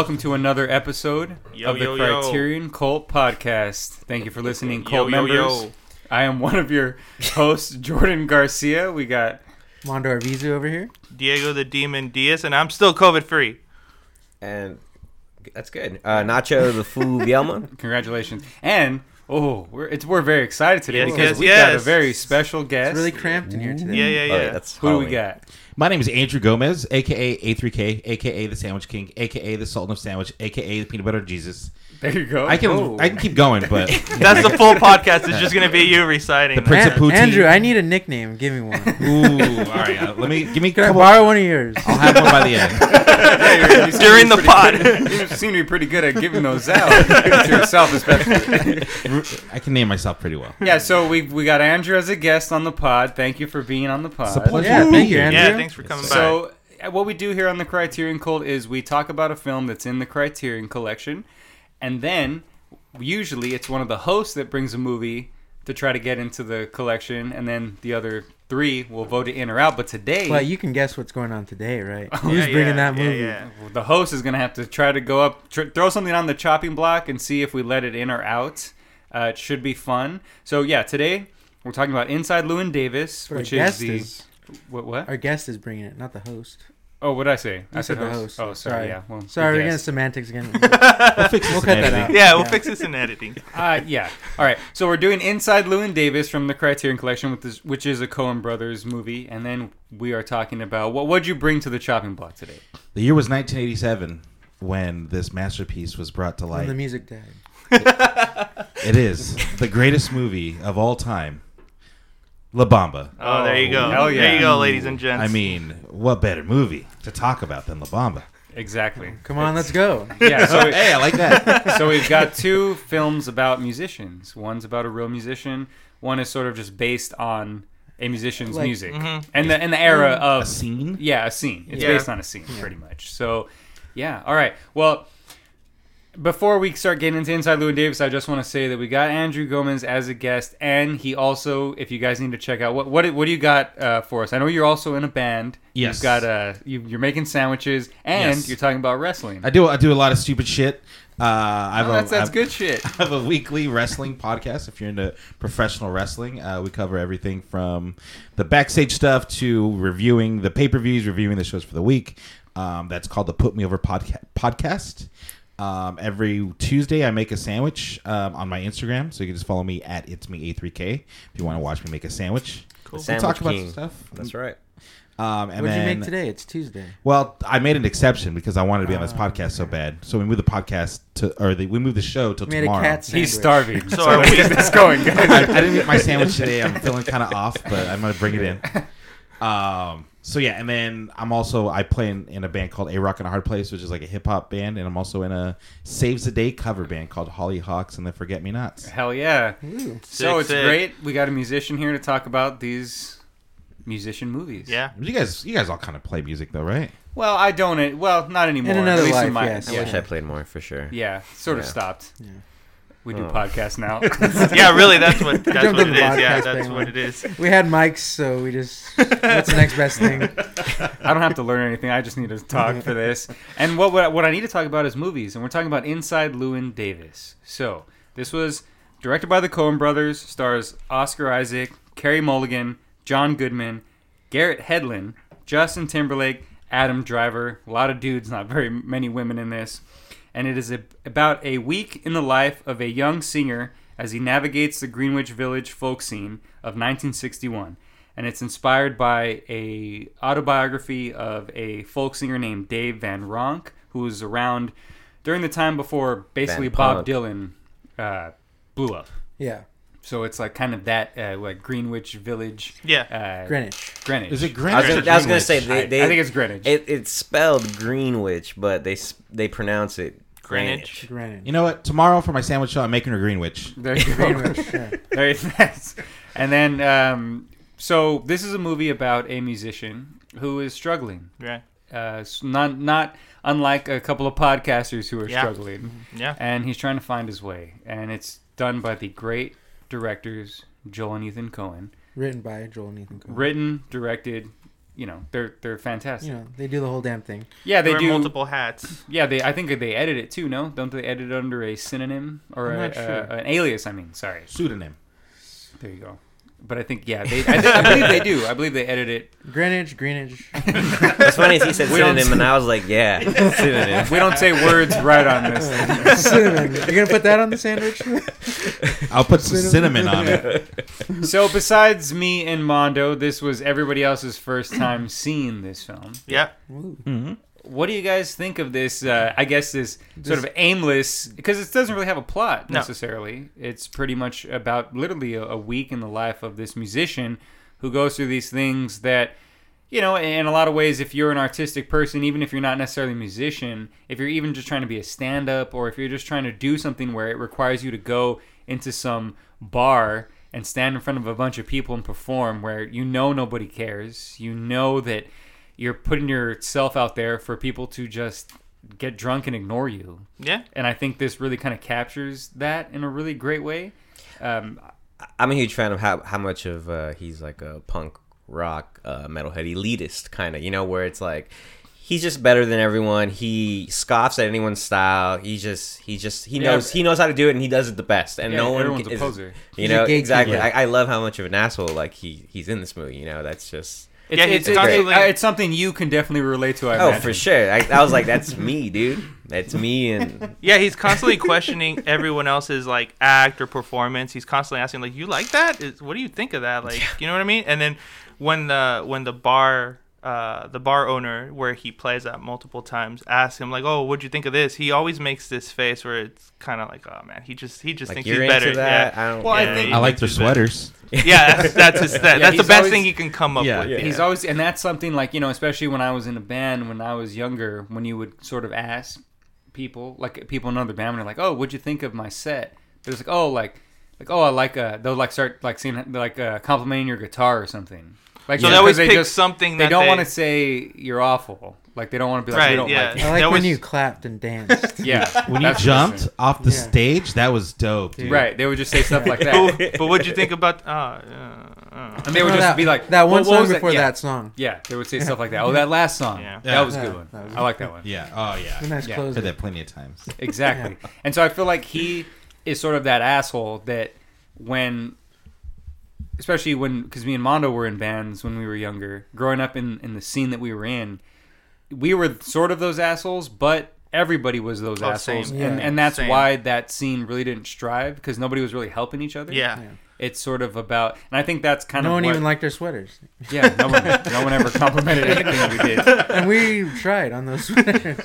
Welcome to another episode Yo, of the yo, yo. Criterion Cult Podcast. Thank you for listening, Cult yo, members. yo. I am one of your hosts, Jordan Garcia. We got Mondo Arvizu over here. Diego the Demon Diaz, and I'm still COVID free. and that's good. Uh, Nacho the Fool Bielma. congratulations, and oh, we're it's we're very excited today Yes, because yes, we got a very special guest. It's really cramped in here today. Yeah, yeah, Oh, yeah. that's Who do we Halloween. got? My name is Andrew Gomez, aka A3K, aka the Sandwich King, aka the Sultan of Sandwich, aka the Peanut Butter Jesus. There you go. I can. I can keep going, but That's the full podcast. It's just gonna be you reciting. The. Prince An- of Poutine. Andrew, I need a nickname. Give me one. ooh, all right. Uh, let me give me. a Can I borrow one of yours? I'll have one by the end. Yeah, you're- seem During to the be pod. pretty- you seem to be pretty good at giving those out to yourself, especially. I can name myself pretty well. yeah, so we we got Andrew as a guest on the pod. Thank you for being on the pod. It's a pleasure Yeah, to be thank you, here. Andrew. yeah, thanks for coming by. So, uh, what we do here on the Criterion Cult is we talk about a film that's in the Criterion Collection, and then usually it's one of the hosts that brings a movie to try to get into the collection, and then the other three will vote it in or out. But today, Well, you can guess what's going on today, right? Oh, Who's Yeah, bringing yeah, that yeah, movie? yeah. the host is going to have to try to go up, tr- throw something on the chopping block, and see if we let it in or out. Uh, it should be fun. So, yeah, today we're talking about Inside Llewyn Davis, But our which is the. is what? What? our guest is bringing it, not the host. Oh, what did I say? I said said the host. host. Oh, sorry. Yeah. Well, Sorry, we're getting semantics again. We'll fix this We'll in cut that editing. out. yeah, we'll Yeah. fix this in editing. Uh, yeah. All right. So we're doing Inside Llewyn Davis from the Criterion Collection, with this, which is a Coen Brothers movie, and then we are talking about what would you bring to the chopping block today? The year was 1987 when this masterpiece was brought to when light. the music died. It is the greatest movie of all time, La Bamba. Oh, there you go. hell There you go, ladies and gents. I mean, what better movie to talk about than La Bamba? Exactly. Come on, let's go. Yeah. So, hey, I like that. so we've got two films about musicians. One's about a real musician. One is sort of just based on a musician's Like- music Mhm. and the and the era A of scene. Yeah, a scene. It's Yeah. based on a scene, pretty much. So, yeah. All right. Well, before we start getting into Inside Llewyn Davis, I just want to say that we got Andrew Gomez as a guest, and he also, if you guys need to check out what what what do you got uh, for us? I know you're also in a band. Yes. You've got uh, you, you're making sandwiches, and Yes. you're talking about wrestling. I do. I do a lot of stupid shit. Uh, I have Oh, a, that's that's I've- good shit. I have a weekly wrestling podcast. If you're into professional wrestling, uh, we cover everything from the backstage stuff to reviewing the pay per views, reviewing the shows for the week. Um, that's called the Put Me Over podca- podcast. Um, every Tuesday, I make a sandwich um, on my Instagram, so you can just follow me at it's me a3k if you want to watch me make a sandwich. Cool. We Sandwich talk about King. some stuff. That's right. Um, and What'd you then, make today? It's Tuesday. well, I made an exception because I wanted to be on this Ah, podcast so bad. So we moved the podcast to, or the, we moved the show till We made a tomorrow. cat He's starving. So So, are we- get this going, guys. I, I didn't eat my sandwich today. I'm feeling kind of off, but I'm gonna bring it in. Um, so yeah, and then I'm also I play in, in a band called A Rock and a Hard Place, which is like a hip hop band, and I'm also in a Saves the Day cover band called Hollyhawks and the Forget Me Nots. Hell yeah. Ooh. So Sick, it's sick. great. We got a musician here to talk about these musician movies. Yeah. You guys, you guys all kind of play music though, right? Well, I don't. Well, not anymore. In another At least in life, my, yes. I yeah. wish I played more for sure. Yeah, sort of stopped. Yeah. stopped. Yeah. We do Oh. podcasts now. Yeah, really, that's what that's Jumped what on it the is. Yeah, that's what it is. We had mics, so we just. What's the next best thing? I don't have to learn anything. I just need to talk for this. And what what, what I need to talk about is movies, and we're talking about Inside Llewyn Davis. So this was directed by the Coen Brothers, stars Oscar Isaac, Carey Mulligan, John Goodman, Garrett Hedlund, Justin Timberlake, Adam Driver. A lot of dudes, not very many women in this. And it is a, about a week in the life of a young singer as he navigates the Greenwich Village folk scene of 1961 and it's inspired by a autobiography of a folk singer named Dave Van Ronk, who was around during the time before basically Bob Dylan uh, blew up. Yeah. So it's like kind of that uh, like Greenwich Village, Yeah. uh, Greenwich. Greenwich. Is it I Greenwich? was, gonna, I was gonna say they, I, they I think it's Greenwich. it, it's spelled Greenwich, but they they pronounce it Greenwich. Greenwich. Greenwich. You know what? Tomorrow for my sandwich show, I'm making a Greenwich. there you go. Greenwich. Yeah. Very nice. And then, um, so this is a movie about a musician who is struggling. Right. Uh, not not unlike a couple of podcasters who are Yeah. struggling. Yeah. and he's trying to find his way. And it's done by the great directors Joel and Ethan Coen. Written by Joel and Ethan Coen. Written, directed, you know they're they're fantastic. You know, they do the whole damn thing. yeah, they Wear do. multiple hats. Yeah, they. I think they edit it too. No, don't they edit it under a synonym or I'm a, not sure. a- an alias? I mean, sorry. Pseudonym. There you go. But I think yeah, they. I, think, I believe they do. I believe they edit it. Greenwich, Greenwich. What's funny is he said We don't- synonym, and I was like, yeah, synonym. We don't say words right on this. Cinnamon. You're gonna put that on the sandwich? I'll put some cinnamon on it. So besides me and Mondo, this was everybody else's first time seeing this film. Yeah. What do you guys think of this? Uh, I guess this sort of aimless because it doesn't really have a plot No. necessarily. It's pretty much about literally a, a week in the life of this musician who goes through these things that you know in a lot of ways if you're an artistic person even if you're not necessarily a musician if you're even just trying to be a stand-up or if you're just trying to do something where it requires you to go into some bar and stand in front of a bunch of people and perform where you know nobody cares you know that you're putting yourself out there for people to just get drunk and ignore you Yeah. and i think this really kind of captures that in a really great way um, I'm a huge fan of how how much of uh, he's like a punk rock uh, metalhead elitist kind of, you know, where it's like he's just better than everyone. He scoffs at anyone's style. He just he just he Yeah, knows he knows how to do it, and he does it the best. And Yeah, no one everyone's a is, poser. You He's know exactly. I, I love how much of an asshole like he he's in this movie. You know, that's just. It's, Yeah, it's, he's it's, constantly- it- it's something you can definitely relate to. I Oh, imagine. for sure. I, I was like, that's me, dude. That's me, and Yeah, he's constantly questioning everyone else's like act or performance. He's constantly asking like, "You like that? Is, what do you think of that?" Like, you know what I mean? And then when the when the bar uh, the bar owner where he plays at multiple times asks him like, "Oh, what'd you think of this?" He always makes this face where it's kind of like, "Oh man, he just he just like thinks you're he's into better." that. Yeah. I don't. Well, I think- I like thinks their sweaters. Yeah, that's that's his, that, Yeah, that's the best always- thing he can come up Yeah, with. yeah. He's always, and that's something like you know, especially when I was in a band when I was younger, when you would sort of ask people, like people in another band, when they're like, "Oh, what'd you think of my set?" They're just like, "Oh, like, like, oh, I like uh They'll like start like saying like uh, complimenting your guitar or something. Like So just they always 'cause pick just- something They that don't they- want to say you're awful. Like they don't want to be like, Right, we don't yeah. like I you. like That when was- you clapped and danced. Yeah, When you jumped different. off the Yeah. stage, that was dope, dude. right? They would just say stuff like that, but, but what'd you think about? Uh, uh, uh. and they would Oh, just that, be like, that one "What- what song was before Yeah. that song. Yeah, they would say stuff like that. Oh, that last song. Yeah. That was a good one. was- I like that one. Yeah. Oh yeah. Nice Yeah. closer. Said that plenty of times. Exactly. And so I feel like he is sort of that asshole that when, especially when, because me and Mondo were in bands when we were younger, growing up in, in the scene that we were in, we were sort of those assholes, but everybody was those Oh, assholes. same. And, Yeah. and that's Same. why that scene really didn't strive because nobody was really helping each other. Yeah. Yeah. It's sort of about, and I think that's kind no of No one what, even liked our sweaters, yeah, no one, no one ever complimented anything that we did. and we tried on those sweaters.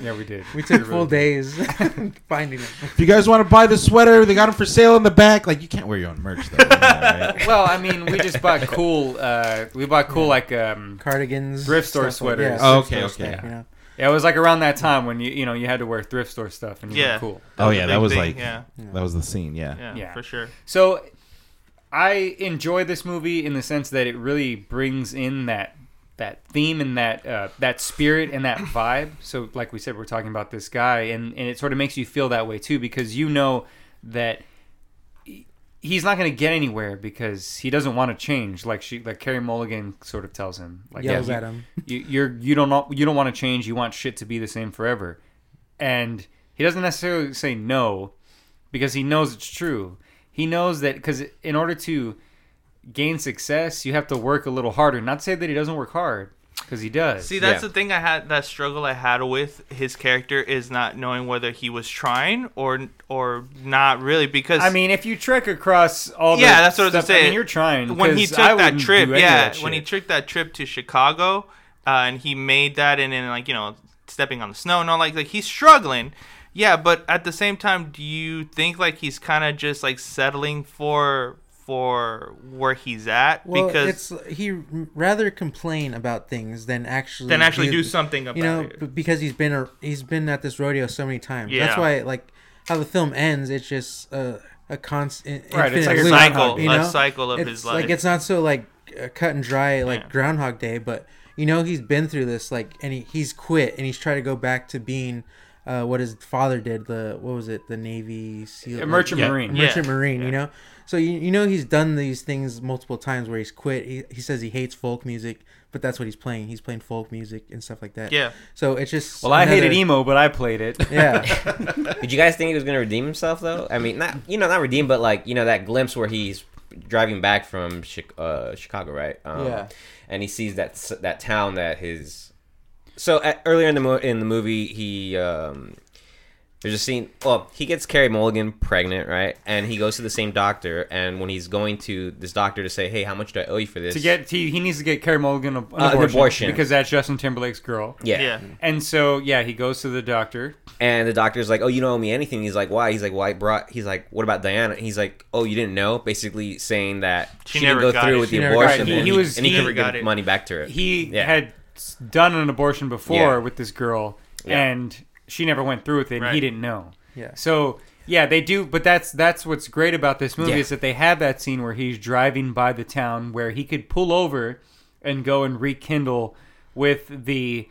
Yeah, we did. We took really full did. days finding them. If you guys want to buy the sweater, they got them for sale in the back. Like you can't wear your own merch though. right? Well, I mean, we just bought cool. Uh, we bought cool like um, Cardigans, Thrift store stuff like- sweaters. yeah, Oh, okay, store okay. stuff, You know? Yeah, it was like around that time when you you know you had to wear thrift store stuff and you Yeah. were cool. Oh yeah, that was thing, like yeah, that was the scene. Yeah. yeah, Yeah. for sure. So I enjoy this movie in the sense that it really brings in that that theme and that uh, that spirit and that vibe. So like we said, we're talking about this guy, and and it sort of makes you feel that way too because you know that. He's not going to get anywhere because he doesn't want to change. Like she, like Carey Mulligan, sort of tells him, like Yells you- at him. you, you're you don't you don't want to change. You want shit to be the same forever, and he doesn't necessarily say no because he knows it's true. He knows that because in order to gain success, you have to work a little harder. Not to say that he doesn't work hard because he does. See, that's Yeah. the thing I had. That struggle I had with his character is not knowing whether he was trying or or not really. Because I mean, if you trek across all the Yeah, that's what I was stuff, gonna. I mean, you're trying. when he 'cause took I that trip, do any of yeah, that when he took that trip to Chicago, uh, and he made that, and then like you know, stepping on the snow and all like like he's struggling. Yeah, but at the same time, do you think like he's kind of just like settling for for where he's at Well, because it's he rather complain about things than actually then actually be- do something about you know it? because he's been a, he's been at this rodeo so many times. Yeah. That's why like how the film ends. It's just a a constant Right, it's like a cycle, you a know? cycle of it's his life. Like it's not so like cut and dry like Yeah. Groundhog Day, but you know he's been through this like and he, he's quit and he's tried to go back to being uh, what his father did. The what was it? The Navy SEAL, A merchant Yeah. marine. Yeah. merchant marine. Yeah. You know, so you, you know he's done these things multiple times where he's quit. He, he says he hates folk music, but that's what he's playing. He's playing folk music and stuff like that. Yeah. So it's just Well, I hated emo, but I played it. Yeah, Did you guys think he was gonna redeem himself though? I mean, not you know, not redeem, but like you know that glimpse where he's driving back from Chi- uh, Chicago, right? Um, Yeah. And he sees that that town that his. So at, earlier in the mo- in the movie, he um, there's a scene. Well, he gets Carey Mulligan pregnant, right? And he goes to the same doctor, and when he's going to this doctor to say, "Hey, how much do I owe you for this?" to get he, he needs to get Carey Mulligan a- an, Uh, an abortion, abortion. because that's Justin Timberlake's girl. yeah. Yeah. And so yeah, he goes to the doctor. And the doctor's like, "Oh, you don't owe me anything." He's like, "Why?" He's like, "Why brought?" He's like, "What about Diana?" He's like, "Oh, you didn't know." Basically saying that She she, never didn't go got through it. with She the never abortion, got it. and He he, was- and he, he could never got give it. money back to her. He Yeah. had s- done an abortion before Yeah. with this girl, Yeah. and she never went through with it. and He didn't know. yeah. So yeah, they do. But that's that's what's great about this movie Yeah. is that they have that scene where he's driving by the town where he could pull over and go and rekindle with the,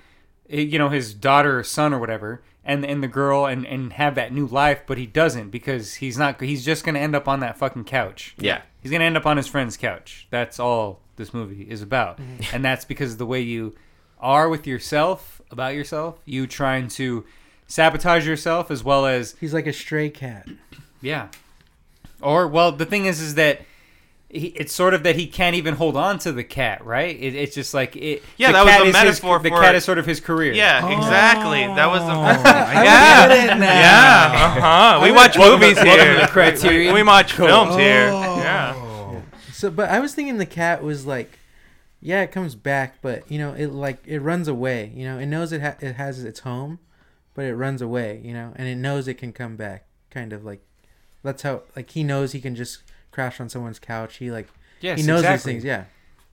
eh, you know, his daughter or son or whatever. And, and the girl and, and have that new life, but he doesn't because he's not. He's just gonna end up on that fucking couch. Yeah. He's gonna end up on his friend's couch. That's all this movie is about, mm-hmm. and that's because of the way you are with yourself about yourself. You trying to sabotage yourself as well as He's like a stray cat. yeah. Or well, the thing is, is that he, it's sort of that he can't even hold on to the cat, right? It, it's just like it. Yeah, that was the metaphor. is his- metaphor the cat is sort of his career. Yeah, exactly. That was the. I yeah, get it yeah. Uh huh. We watch movies here. to the Criterion. We watch films here. Oh. Yeah. So, but I was thinking the cat was like, yeah, it comes back, but you know, it like it runs away. You know, it knows it ha- it has its home, but it runs away. You know, and it knows it can come back. Kind of like, that's how like he knows he can just crash on someone's couch. He like Yes, he knows exactly. these things. Yeah,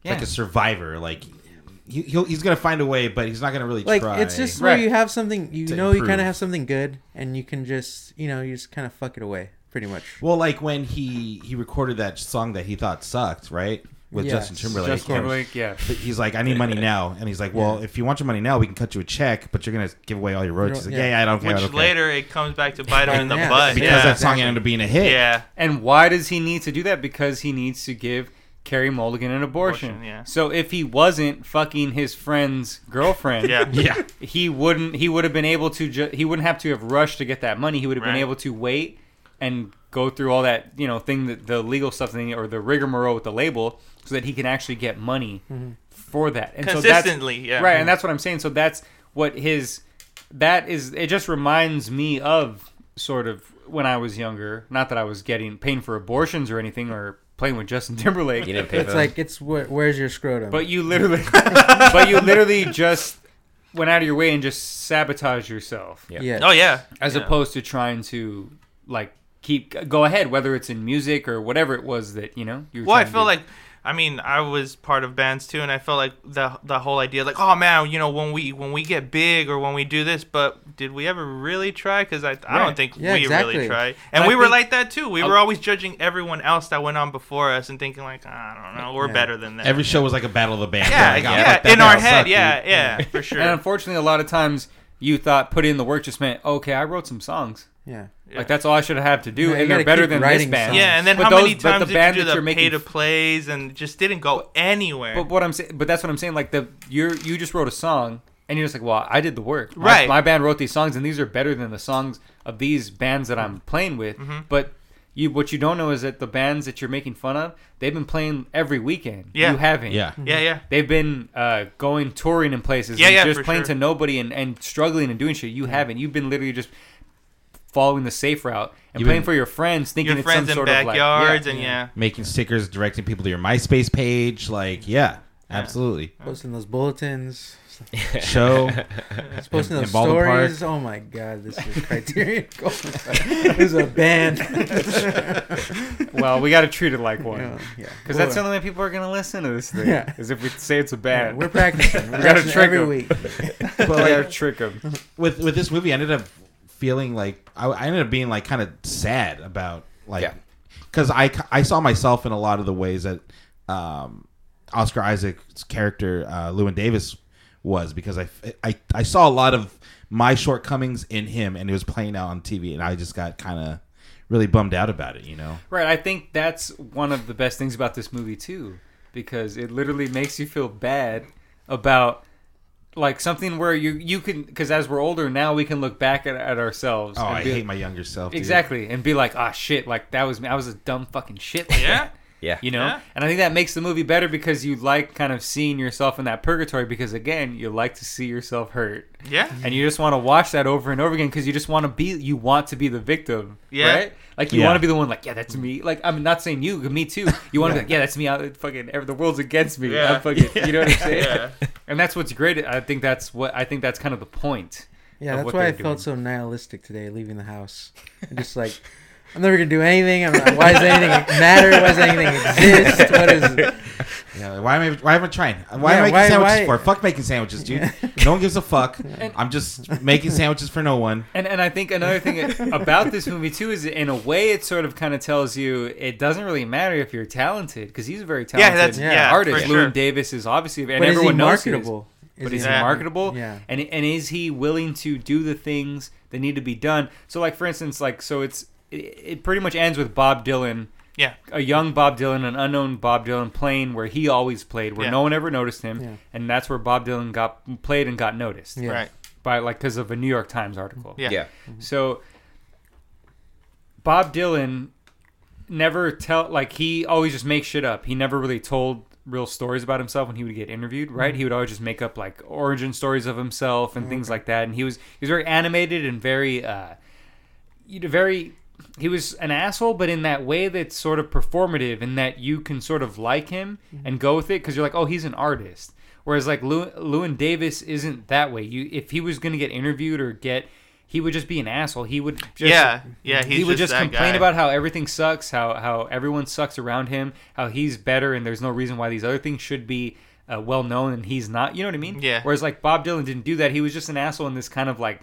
Yeah. like a survivor. Like he, he'll, he's gonna find a way, but he's not gonna really like try. it's just Right. where you have something you To know you kind of have something good, and you can just you know you just kind of fuck it away pretty much. well, like when he he recorded that song that he thought sucked, right? With Yeah. Justin Timberlake. Justin Timberlake, yeah. He's like, I need money now, and he's like, Well, if you want your money now, we can cut you a check, but you're gonna give away all your royalties. He's like, Yeah. yeah, yeah, I don't care. Which don't care. later it comes back to bite him in the Yeah. butt. because yeah. that song Exactly. ended up being a hit. yeah. And why does he need to do that? Because he needs to give Carey Mulligan an abortion. Abortion, yeah. So if he wasn't fucking his friend's girlfriend, Yeah. yeah. he wouldn't. He would have been able to. Ju- he wouldn't have to have rushed to get that money. He would have been able to wait and go through all that you know thing that the legal stuff thing or the rigmarole with the label so that he can actually get money mm-hmm. for that. And so that's Consistently, yeah. right. And mm-hmm. that's what I'm saying. So that's what his. That is. It just reminds me of sort of when I was younger. Not that I was getting paying for abortions or anything or playing with Justin Timberlake. You didn't pay It's for like it's where, where's your scrotum? But you literally, but you literally just went out of your way and just sabotage yourself, Yeah. yeah, Oh yeah. as Yeah. opposed to trying to like keep go ahead, whether it's in music or whatever it was that you know. You were Well, I trying to feel like, I mean, I was part of bands too, and I felt like the the whole idea, like, oh man, you know, when we when we get big or when we do this, but did we ever really try? Because I, I Right. don't think Yeah, we exactly. really tried, And and I we were think- like that too. We I- were always judging everyone else that went on before us and thinking like, I don't know, we're Yeah. better than that. Every show was like a battle of the bands. yeah, Like, yeah, fuck in our head, sucked, yeah, dude. yeah, for sure. and unfortunately, a lot of times you thought put in the work just meant okay. I wrote some songs. yeah. Yeah. Like that's all I should have to do, Yeah, and they're better than this writing band. songs. yeah, and then But how those- many but times the did band you do that the you're making pay to plays and just didn't go anywhere? But what I'm saying, but that's what I'm saying. Like the you're you just wrote a song, and you're just like, well, I did the work. My, Right. My band wrote these songs, and these are better than the songs of these bands that I'm playing with. Mm-hmm. But you, what you don't know is that the bands that you're making fun of, they've been playing every weekend. Yeah. You haven't. Yeah. yeah, yeah. They've been uh, going touring in places, Yeah, and yeah, just for playing sure. to nobody and, and struggling and doing shit. You haven't. You've been literally just following the safe route and You've playing been- for your friends, thinking Your it's friends some in sort of backyards like, and yeah. Making stickers, directing people to your MySpace page. Like, yeah, absolutely. Posting those bulletins, Show. just posting In- those in Baldwin Park. stories. Oh my god, this is Criterion. this is a band. well, we got to treat it like one. yeah, yeah. Because that's the only way people are gonna listen to this thing. Yeah. Is if we say it's a Yeah, band. we're practicing. We're We gotta practicing trick every 'em. week. But we like, gotta trick them. with with this movie, I ended up feeling like I, I ended up being like kind of sad about like Yeah. because I I saw myself in a lot of the ways that um, Oscar Isaac's character uh, Llewyn Davis was because I, I I saw a lot of my shortcomings in him, and it was playing out on TV, and I just got kind of really bummed out about it. You know, Right. I think that's one of the best things about this movie too, because it literally makes you feel bad about like something where you you can because as we're older now we can look back at, at ourselves. oh, and I be- hate my younger self. dude. exactly and be like, ah, shit, like that was me. I was a dumb fucking shit. Like Yeah. that." Yeah. You know, Yeah. and I think that makes the movie better because you like kind of seeing yourself in that purgatory because again, you like to see yourself hurt. Yeah. and you just want to watch that over and over again because you just want to be you want to be the victim Yeah. right like you Yeah. want to be the one like yeah that's me. Like i'm not saying you me too. You want to be like yeah that's me. I, fucking the world's against me. Yeah. I'm fucking, you know what i'm saying? Yeah. and that's what's great. I think that's what i think that's kind of the point Yeah, of that's what why I they're felt so nihilistic today leaving the house. I'm just like, I'm never gonna do anything. I'm not, why does anything matter? Why does anything exist? What is? Yeah, why am I? Why am I trying? Why Yeah, am I making why- sandwiches why- for? Fuck making sandwiches, dude. no one gives a fuck. I'm just making sandwiches for no one. and and i think another thing about this movie too is in a way it sort of kind of tells you it doesn't really matter if you're talented because he's a very Yeah, talented that's Yeah, yeah, artist for Llewyn sure. davis is obviously and But is he everyone knows he is. marketable? but he- is he Yeah. marketable? Yeah. And and is he willing to do the things that need to be done? So like for instance, like so it's it, it pretty much ends with Bob Dylan, Yeah. a young Bob Dylan, an unknown Bob Dylan playing where he always played, where Yeah. no one ever noticed him, Yeah. and that's where Bob Dylan got played and got noticed Yeah. Right. by like because of a New York Times article. Yeah. Yeah. Mm-hmm. So Bob Dylan never tell like he always just makes shit up. He never really told real stories about himself when he would get interviewed, right? Mm-hmm. He would always just make up like origin stories of himself and mm-hmm. things like that. And he was he was very animated and very uh you know, very he was an asshole, but in that way that's sort of performative, in that you can sort of like him and go with it because you're like, oh, he's an artist. Whereas like Lew- Llewyn Davis isn't that way. You if he was gonna get interviewed or get, he would just be an asshole. He would just, yeah. Yeah. He's he would just, just complain guy. about how everything sucks, how how everyone sucks around him, how he's better, and there's no reason why these other things should be uh, well known and he's not. You know what I mean? Yeah. Whereas like Bob Dylan didn't do that. He was just an asshole in this kind of like,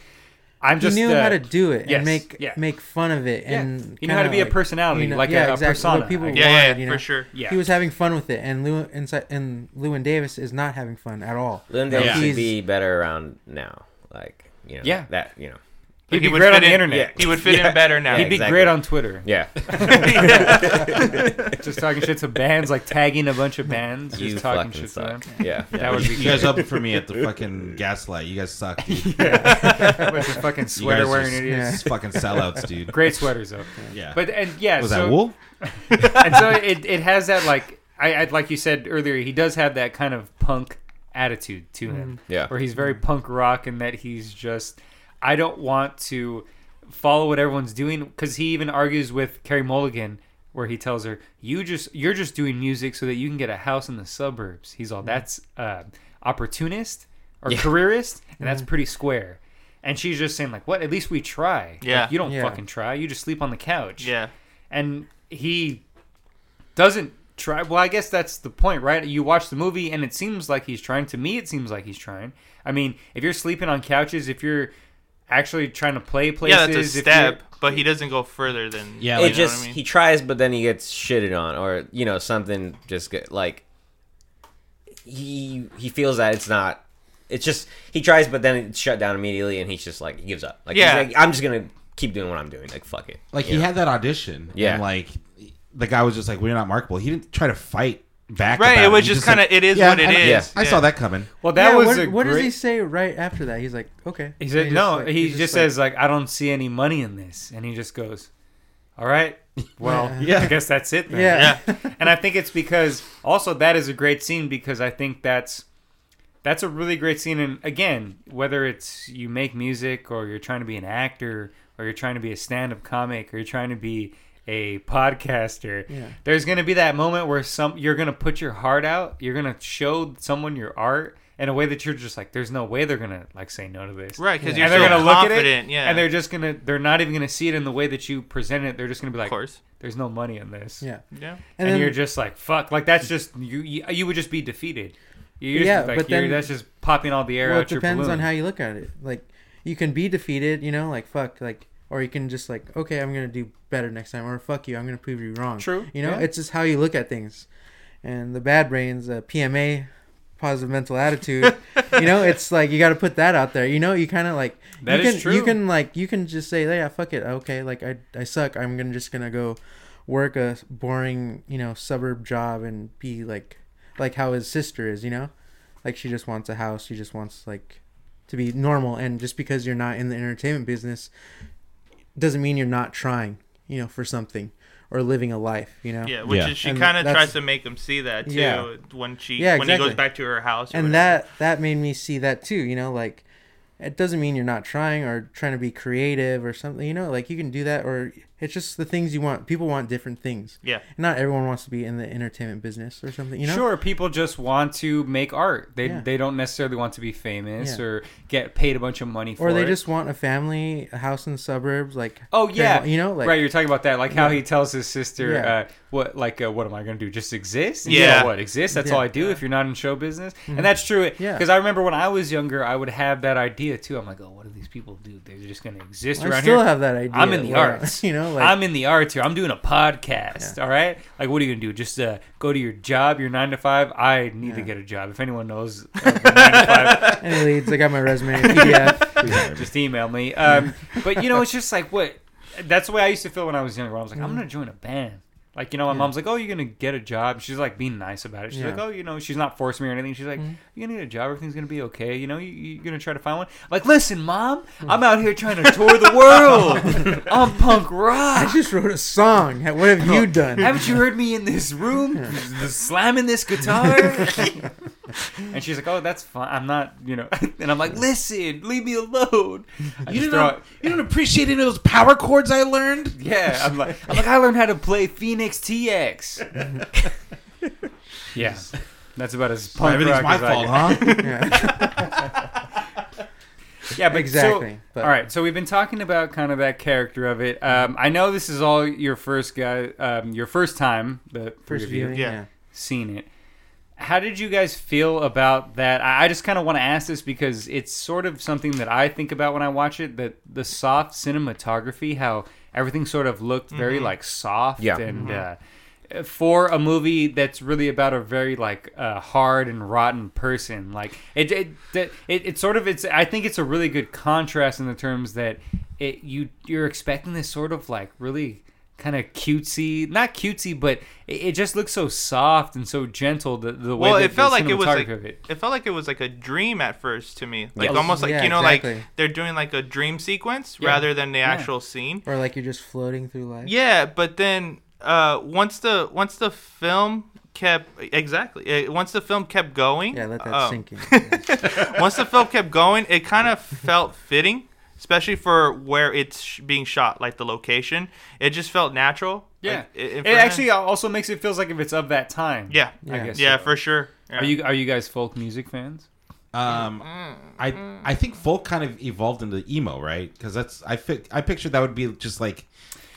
I'm He just knew uh, how to do it yes, and make yeah. make fun of it, Yeah. and He knew how to kinda be a like, personality, like a- a exactly, persona, What people I Yeah. guess. Yeah. wanted, you know? for sure. Yeah. He was having fun with it, and Llewyn inside and Llewyn Davis is not having fun at all. Lynn Like, Davis should he's- be better around now. Like, you know, Yeah. that, you know. He'd He be would great on the in- internet. yeah. He would fit Yeah. in better now. He'd be exactly. great on Twitter. Yeah. Just talking shit to bands, like tagging a bunch of bands, you just talking fucking shit to them. suck. Yeah. That would be You guys open for me at the fucking gaslight. You guys suck, dude. a bunch of fucking You sweater guys wearing are idiots. just fucking sellouts, dude. Great sweaters though. Yeah. But and yeah, was so, that wool? and so it, it has that like I, I like you said earlier, he does have that kind of punk attitude to him. Mm-hmm. Yeah. Where he's very punk rock and that he's just I don't want to follow what everyone's doing because he even argues with Carey Mulligan where he tells her you just you're just doing music so that you can get a house in the suburbs. He's all that's uh, opportunist or Yeah. careerist and that's pretty square. And she's just saying like, "What? At least we try. Like, Yeah. you don't Yeah. fucking try. You just sleep on the couch." Yeah. and he doesn't try well i guess that's the point right you watch the movie and it seems like he's trying to me it seems like he's trying i mean if you're sleeping on couches if you're actually trying to play places Yeah, that's a step, but he doesn't go further than. Yeah, you it just I mean? he tries, but then he gets shitted on, or you know something just get like he he feels that it's not. It's just he tries, but then it's shut down immediately, and he's just like he gives up. Like, he's Yeah. like, I'm just gonna keep doing what I'm doing. Like fuck it. Like You he know? had that audition. Yeah. And like the guy was just like, "We're not marketable." He didn't try to fight back. Right, about it was He just like, kinda- it is yeah, what it I, is. Yeah, I saw that coming. well that Yeah, was what, a what great, does he say right after that? He's like, okay. he said And no like- he he's just like- says like i don't see any money in this and he just goes all right well Yeah. i guess that's it then. yeah, and I think it's because also that is a great scene because I think that's that's a really great scene. And again, whether it's you make music or you're trying to be an actor or you're trying to be a stand-up comic or you're trying to be a podcaster, Yeah. there's gonna be that moment where some you're gonna put your heart out. You're gonna show someone your art in a way that you're just like, there's no way they're gonna like say no to this. Right, because Yeah. you're And they're so gonna look at confident. it, yeah, and they're just gonna, they're not even gonna see it in the way that you present it. They're just gonna be of like, course. "There's no money in this." yeah. Yeah. and, And, then you're just like fuck like that's just you you, you would just be defeated you're just, Yeah, like, but you're- then- that's just popping all the air well, it out your depends balloon on how you look at it. Like, you can be defeated, you know, like fuck, like, or you can just like, okay, I'm gonna do better next time, or fuck you, I'm gonna prove you wrong. True, You know, yeah. it's just how you look at things. And the Bad Brains, uh, PMA positive mental attitude. you know, it's like you got to put that out there. You know, you kind of like That you is can, true. You can like you can just say, yeah, fuck it, okay, like I I suck. I'm gonna just gonna go work a boring you know suburb job and be like like how his sister is. You know, like she just wants a house. She just wants like to be normal. And just because you're not in the entertainment business doesn't mean you're not trying. You know, for something or living a life. You know. Yeah, which Yeah. is she kind of tries to make him see that too Yeah. when she Yeah, when he goes back to her house. and whatever. that that made me see that too you know like it doesn't mean you're not trying or trying to be creative or something you know like you can do that or it's just the things you want people want different things yeah, not everyone wants to be in the entertainment business or something you know Sure, people just want to make art. They Yeah. they don't necessarily want to be famous Yeah. or get paid a bunch of money for it. or they it. just want a family a house in the suburbs like Oh yeah, you know like right. You're talking about that, like how Yeah. he tells his sister, Yeah. uh, "What, like, uh, what am I going to do? Just exist? And Yeah. she's like, what exist? That's Yeah. all I do. If you're not in show business, and that's true. Yeah. Because I remember when I was younger, I would have that idea too. I'm like, oh, what do these people do? They're just going to exist I around I still here. Still have that idea I'm in the arts. you know like I'm in the arts here. I'm doing a podcast. All right. Like, what are you gonna do? Just uh, go to your job, your nine to five. I need to get a job. If anyone knows uh, nine to five, any leads i got my resume pdf just email me. Um, but you know, it's just like what. That's the way I used to feel when I was younger. I was like, I'm gonna join a band. Like you know, my. Yeah. mom's like, "Oh, you're gonna get a job." She's like being nice about it. She's Yeah. like, "Oh, you know," she's not forcing me or anything. She's like, Mhm. "You're gonna get a job. Everything's gonna be okay. You know, you, you're gonna try to find one." Like, listen, mom, I'm out here trying to tour the world. I'm punk rock. i just wrote a song what have you done Haven't you heard me in this room slamming this guitar? and she's like, "Oh, that's fine. I'm not, you know." And I'm like, "Listen, leave me alone." I You don't, throw you don't appreciate any of those power chords I learned? Yeah, I'm like, I'm like, I learned how to play Phoenix TX. yeah, that's about as punk Everything's rock my as I fault, get. huh? yeah. Yeah, but exactly So, but all right, so we've been talking about kind of that character of it. Um, I know this is all your first guy, um, your first time, the three first of you viewing Yeah. yeah. seen it. How did you guys feel about that? I I just kind of want to ask this because it's sort of something that I think about when I watch it. That the soft cinematography, how everything sort of looked very Mhm. like soft, Yeah. and uh, for a movie that's really about a very like uh, hard and rotten person, like it, it, that- it, it sort of it's. I think it's a really good contrast in the terms that it you you're expecting this sort of like really kind of cutesy, not cutesy, but it, it just looks so soft and so gentle. The the way Well, that it felt the like it was like it. it felt like it was like a dream at first to me, like Yes. almost like Yeah, you know, exactly. like they're doing like a dream sequence Yeah. rather than the Yeah. actual scene. or like you're just floating through life Yeah, but then uh, once the once the film kept exactly uh, once the film kept going, yeah let that um, sink in once the film kept going, it kind of felt fitting, especially for where it's sh- being shot, like the location. It just felt natural. Yeah, Like, it, it actually also makes it feels like if it's of that time. Yeah, I guess. yeah, so. for sure. Yeah. Are you are you guys folk music fans? Um, I I think folk kind of evolved into emo, right? Because that's I fi- I pictured that would be just like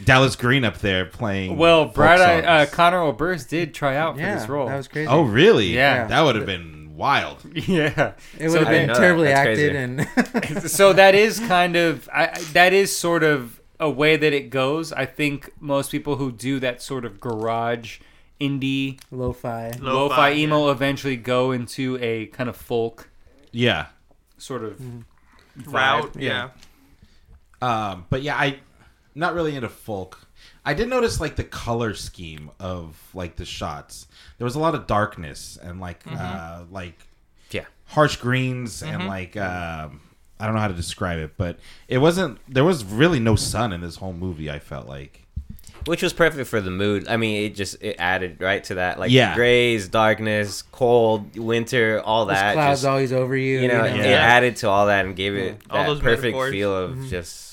Dallas Green up there playing. Well, folk Brad, I, uh. Conor Oberst did try out for this role. that was crazy oh really? Yeah. that would have been wild. yeah. It So would have been know that. terribly acted crazy. and so that is kind of I, I- that is sort of a way that it goes. I think most people who do that sort of garage indie lo-fi. Lo- lo-fi, Lo-fi, emo eventually go into a kind of folk Yeah. sort of Mm-hmm. vibe. route? Yeah. Um, but yeah, I not really into folk. I did notice like the color scheme of like the shots. There was a lot of darkness and like uh like Yeah. harsh greens and like um I don't know how to describe it, but it wasn't there was really no sun in this whole movie, I felt like. which was perfect for the mood. I mean, it just it added right to that, like Yeah. grays, darkness, cold, winter, all There's that. clouds just, always over you. you know, Yeah. it added to all that and gave it All that those perfect metaphors. feel of Mm-hmm. just m-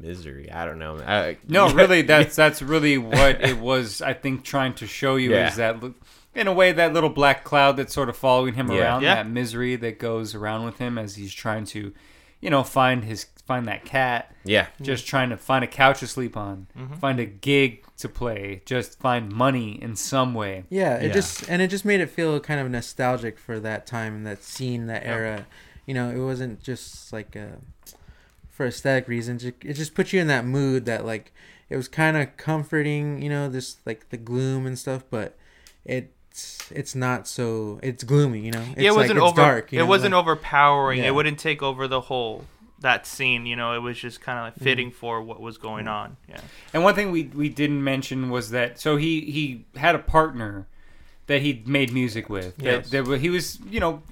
misery. I don't know. I, No, really, that's that's really what it was. I think trying to show you Yeah. is that, in a way, that little black cloud that's sort of following him Yeah. around, Yeah. that misery that goes around with him as he's trying to, you know, find his find that cat, yeah, just trying to find a couch to sleep on, mm-hmm. find a gig to play, just find money in some way. Yeah, it Yeah. just and it just made it feel kind of nostalgic for that time and that scene, that era. You know, it wasn't just like a, for aesthetic reasons. It, it just puts you in that mood that like it was kind of comforting. You know, this like the gloom and stuff, but it it's it's not so it's gloomy. You know, it's yeah, it wasn't it's over. dark. you it know, wasn't like- overpowering. Yeah. It wouldn't take over the whole that scene. You know, it was just kind of Mm-hmm. fitting for what was going on. Yeah. And one thing we we didn't mention was that so he he had a partner that he made music with. That, Yes. that wa- he was you know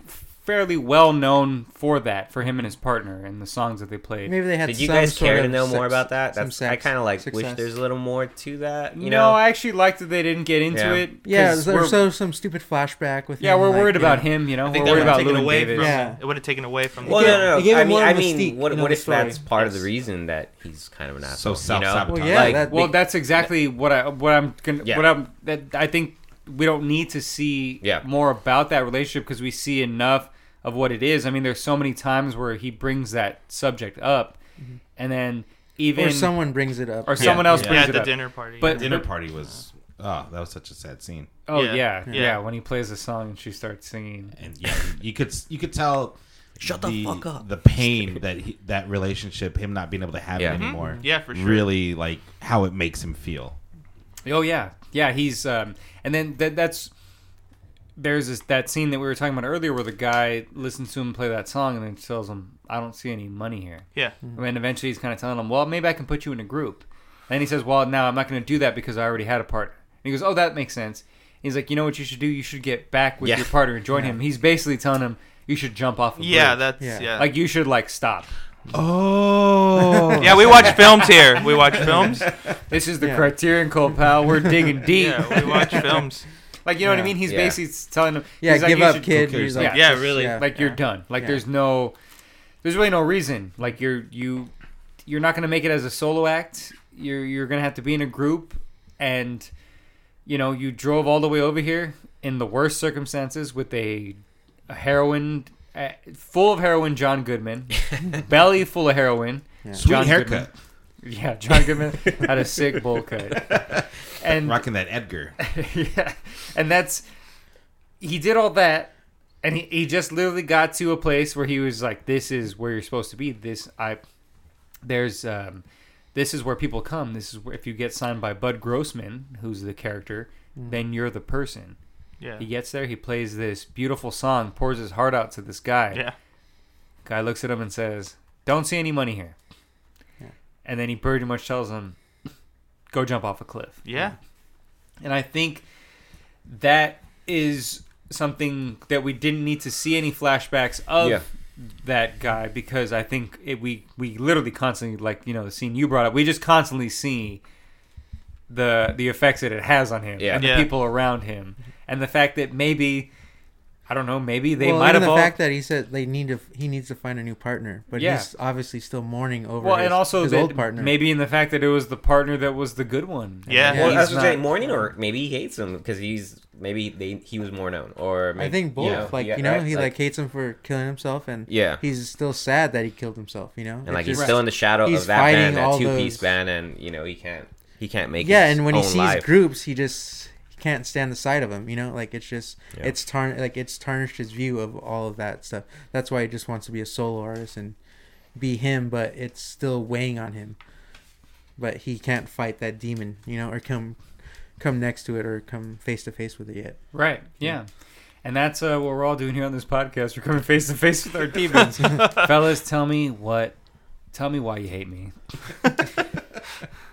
fairly well known for that for him and his partner and the songs that they played. Maybe they had. Did you some guys sort care to of know more about that? some That's I kind of like wish there's a little more to that. You no, know, I actually liked that they didn't get into Yeah. it. Yeah, there's we're- so some stupid flashback with. Him. Yeah, him, we're like, worried about know. him. You know, I we're worried about taken Llewyn away Davis. from. Yeah. It would have taken away from. Well, It gave- no, no, no. I mean, I mean, mystique, what, you know, what if that's story. part of the reason that he's kind of an So asshole? you know? self-sabotage. Well, yeah, Well, that's exactly what I what I'm gonna what I'm that I think we don't need to see Yeah. more about that relationship because we see enough of what it is. I mean, there's so many times where he brings that subject up, mm-hmm. and then even or someone brings it up. or someone else Yeah. yeah, brings at it the up. dinner party. But- yeah. dinner party was oh that was such a sad scene Oh Yeah. yeah. yeah, Yeah. When he plays a song and she starts singing. and yeah you could you could tell Shut the fuck up. the pain that he, that relationship him not being able to have Yeah. it anymore mm-hmm. Yeah, for sure. really like how it makes him feel Oh yeah, yeah. He's um, and then that that's there's this, that scene that we were talking about earlier where the guy listens to him play that song and then tells him, "I don't see any money here." yeah. Mm-hmm. And eventually he's kind of telling him, "Well, maybe I can put you in a group." And he says, "Well, now I'm not going to do that because I already had a partner." And he goes, "Oh, that makes sense." He's like, "You know what you should do? You should get back with Yeah. your partner and join him." He's basically telling him, "You should jump off." A Yeah, bridge. that's Yeah. yeah. like you should like stop. oh yeah, we watch films here. We watch films. This is the Yeah. Criterion Code, pal. We're digging deep. Yeah, we watch films. Like you know what I mean? He's Yeah. basically telling him, Yeah, he's like, give "You up, should- kid. He's like, Yeah, just- really. yeah. like you're done like Yeah. there's no there's really no reason like you're you you're not going to make it as a solo act you're you're going to have to be in a group and you know you drove all the way over here in the worst circumstances with a, a heroin uh, full of heroin John Goodman belly full of heroin Yeah. sweet John haircut yeah John Goodman had a sick bowl cut and rocking that edgar yeah, and that's he did all that, and he, he just literally got to a place where he was like, "This is where you're supposed to be. This I, there's um, this is where people come. This is where if you get signed by Bud Grossman, who's the character, then you're the person." Yeah. He gets there, he plays this beautiful song, pours his heart out to this guy. Yeah. Guy looks at him and says, "Don't see any money here." Yeah. And then he pretty much tells him, "Go jump off a cliff." Yeah. And I think that is something that we didn't need to see any flashbacks of Yeah. that guy because I think it, we we literally constantly like you know the scene you brought up we just constantly see the the effects that it has on him Yeah. and the Yeah. people around him and the fact that maybe I don't know maybe they well, might even have the all fact that he said they need to, he needs to find a new partner, but Yeah. he's obviously still mourning over well his, and also his that old partner. maybe in the fact that it was the partner that was the good one Yeah. And Yeah, Well, he's that's not- saying. Morning, or maybe he hates him because he's maybe they he was more known, or maybe, I think both. you know, like yeah, you know, right? he like, hates him for killing himself, and yeah, he's still sad that he killed himself. You know, and like It's he's just- still in the shadow he's of that fighting band, that all two piece those- band, and you know he can't he can't make yeah, his and when he sees life. groups, he just he can't stand the sight of him. You know, like it's just Yeah. it's tarn like it's tarnished his view of all of that stuff. That's why he just wants to be a solo artist and be him, but it's still weighing on him. But he can't fight that demon, you know, or come come next to it or come face to face with it yet. Right. Yeah. And that's uh, what we're all doing here on this podcast. We're coming face to face with our demons. Fellas, tell me what. Tell me why you hate me.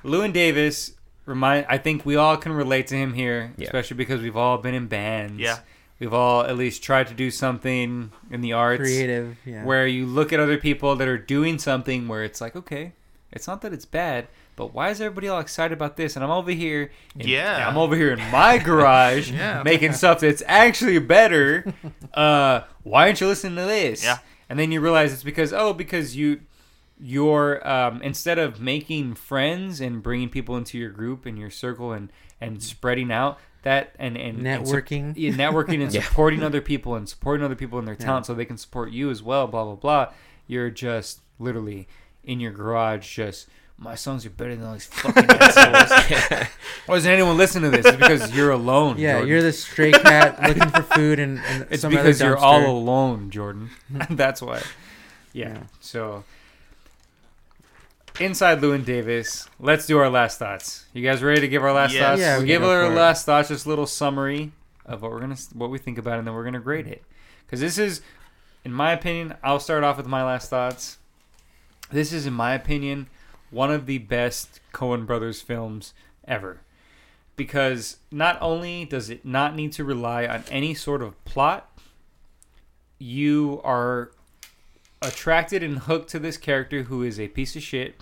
Llewyn Davis remind. I think we all can relate to him here, Yeah. especially because we've all been in bands. Yeah. We've all at least tried to do something in the arts Creative, yeah. where you look at other people that are doing something where it's like, okay, it's not that it's bad, but why is everybody all excited about this? And I'm over here, in, Yeah. I'm over here in my garage Yeah. making stuff that's actually better. Uh, why aren't you listening to this? Yeah. And then you realize it's because oh, because you you're um, instead of making friends and bringing people into your group and your circle and and spreading out that and and and sup- Networking. yeah, networking and Yeah. supporting other people and supporting other people in their Yeah. talent so they can support you as well. Blah blah blah. You're just literally in your garage, just my songs are better than all these fucking assholes. Why doesn't anyone listen to this? It's because you're alone. yeah, Jordan. you're the stray cat looking for food and, and It's because you're all alone, Jordan. That's why. Yeah. Yeah. So inside Llewyn Davis, let's do our last thoughts. You guys ready to give our last Yes. thoughts? Yeah, we'll we give can go our for it. last thoughts, just a little summary. of what we're gonna what we think about, it, and then we're gonna grade it. Because this is, in my opinion, I'll start off with my last thoughts. This is, in my opinion, one of the best Coen Brothers films ever. Because not only does it not need to rely on any sort of plot, you are attracted and hooked to this character who is a piece of shit,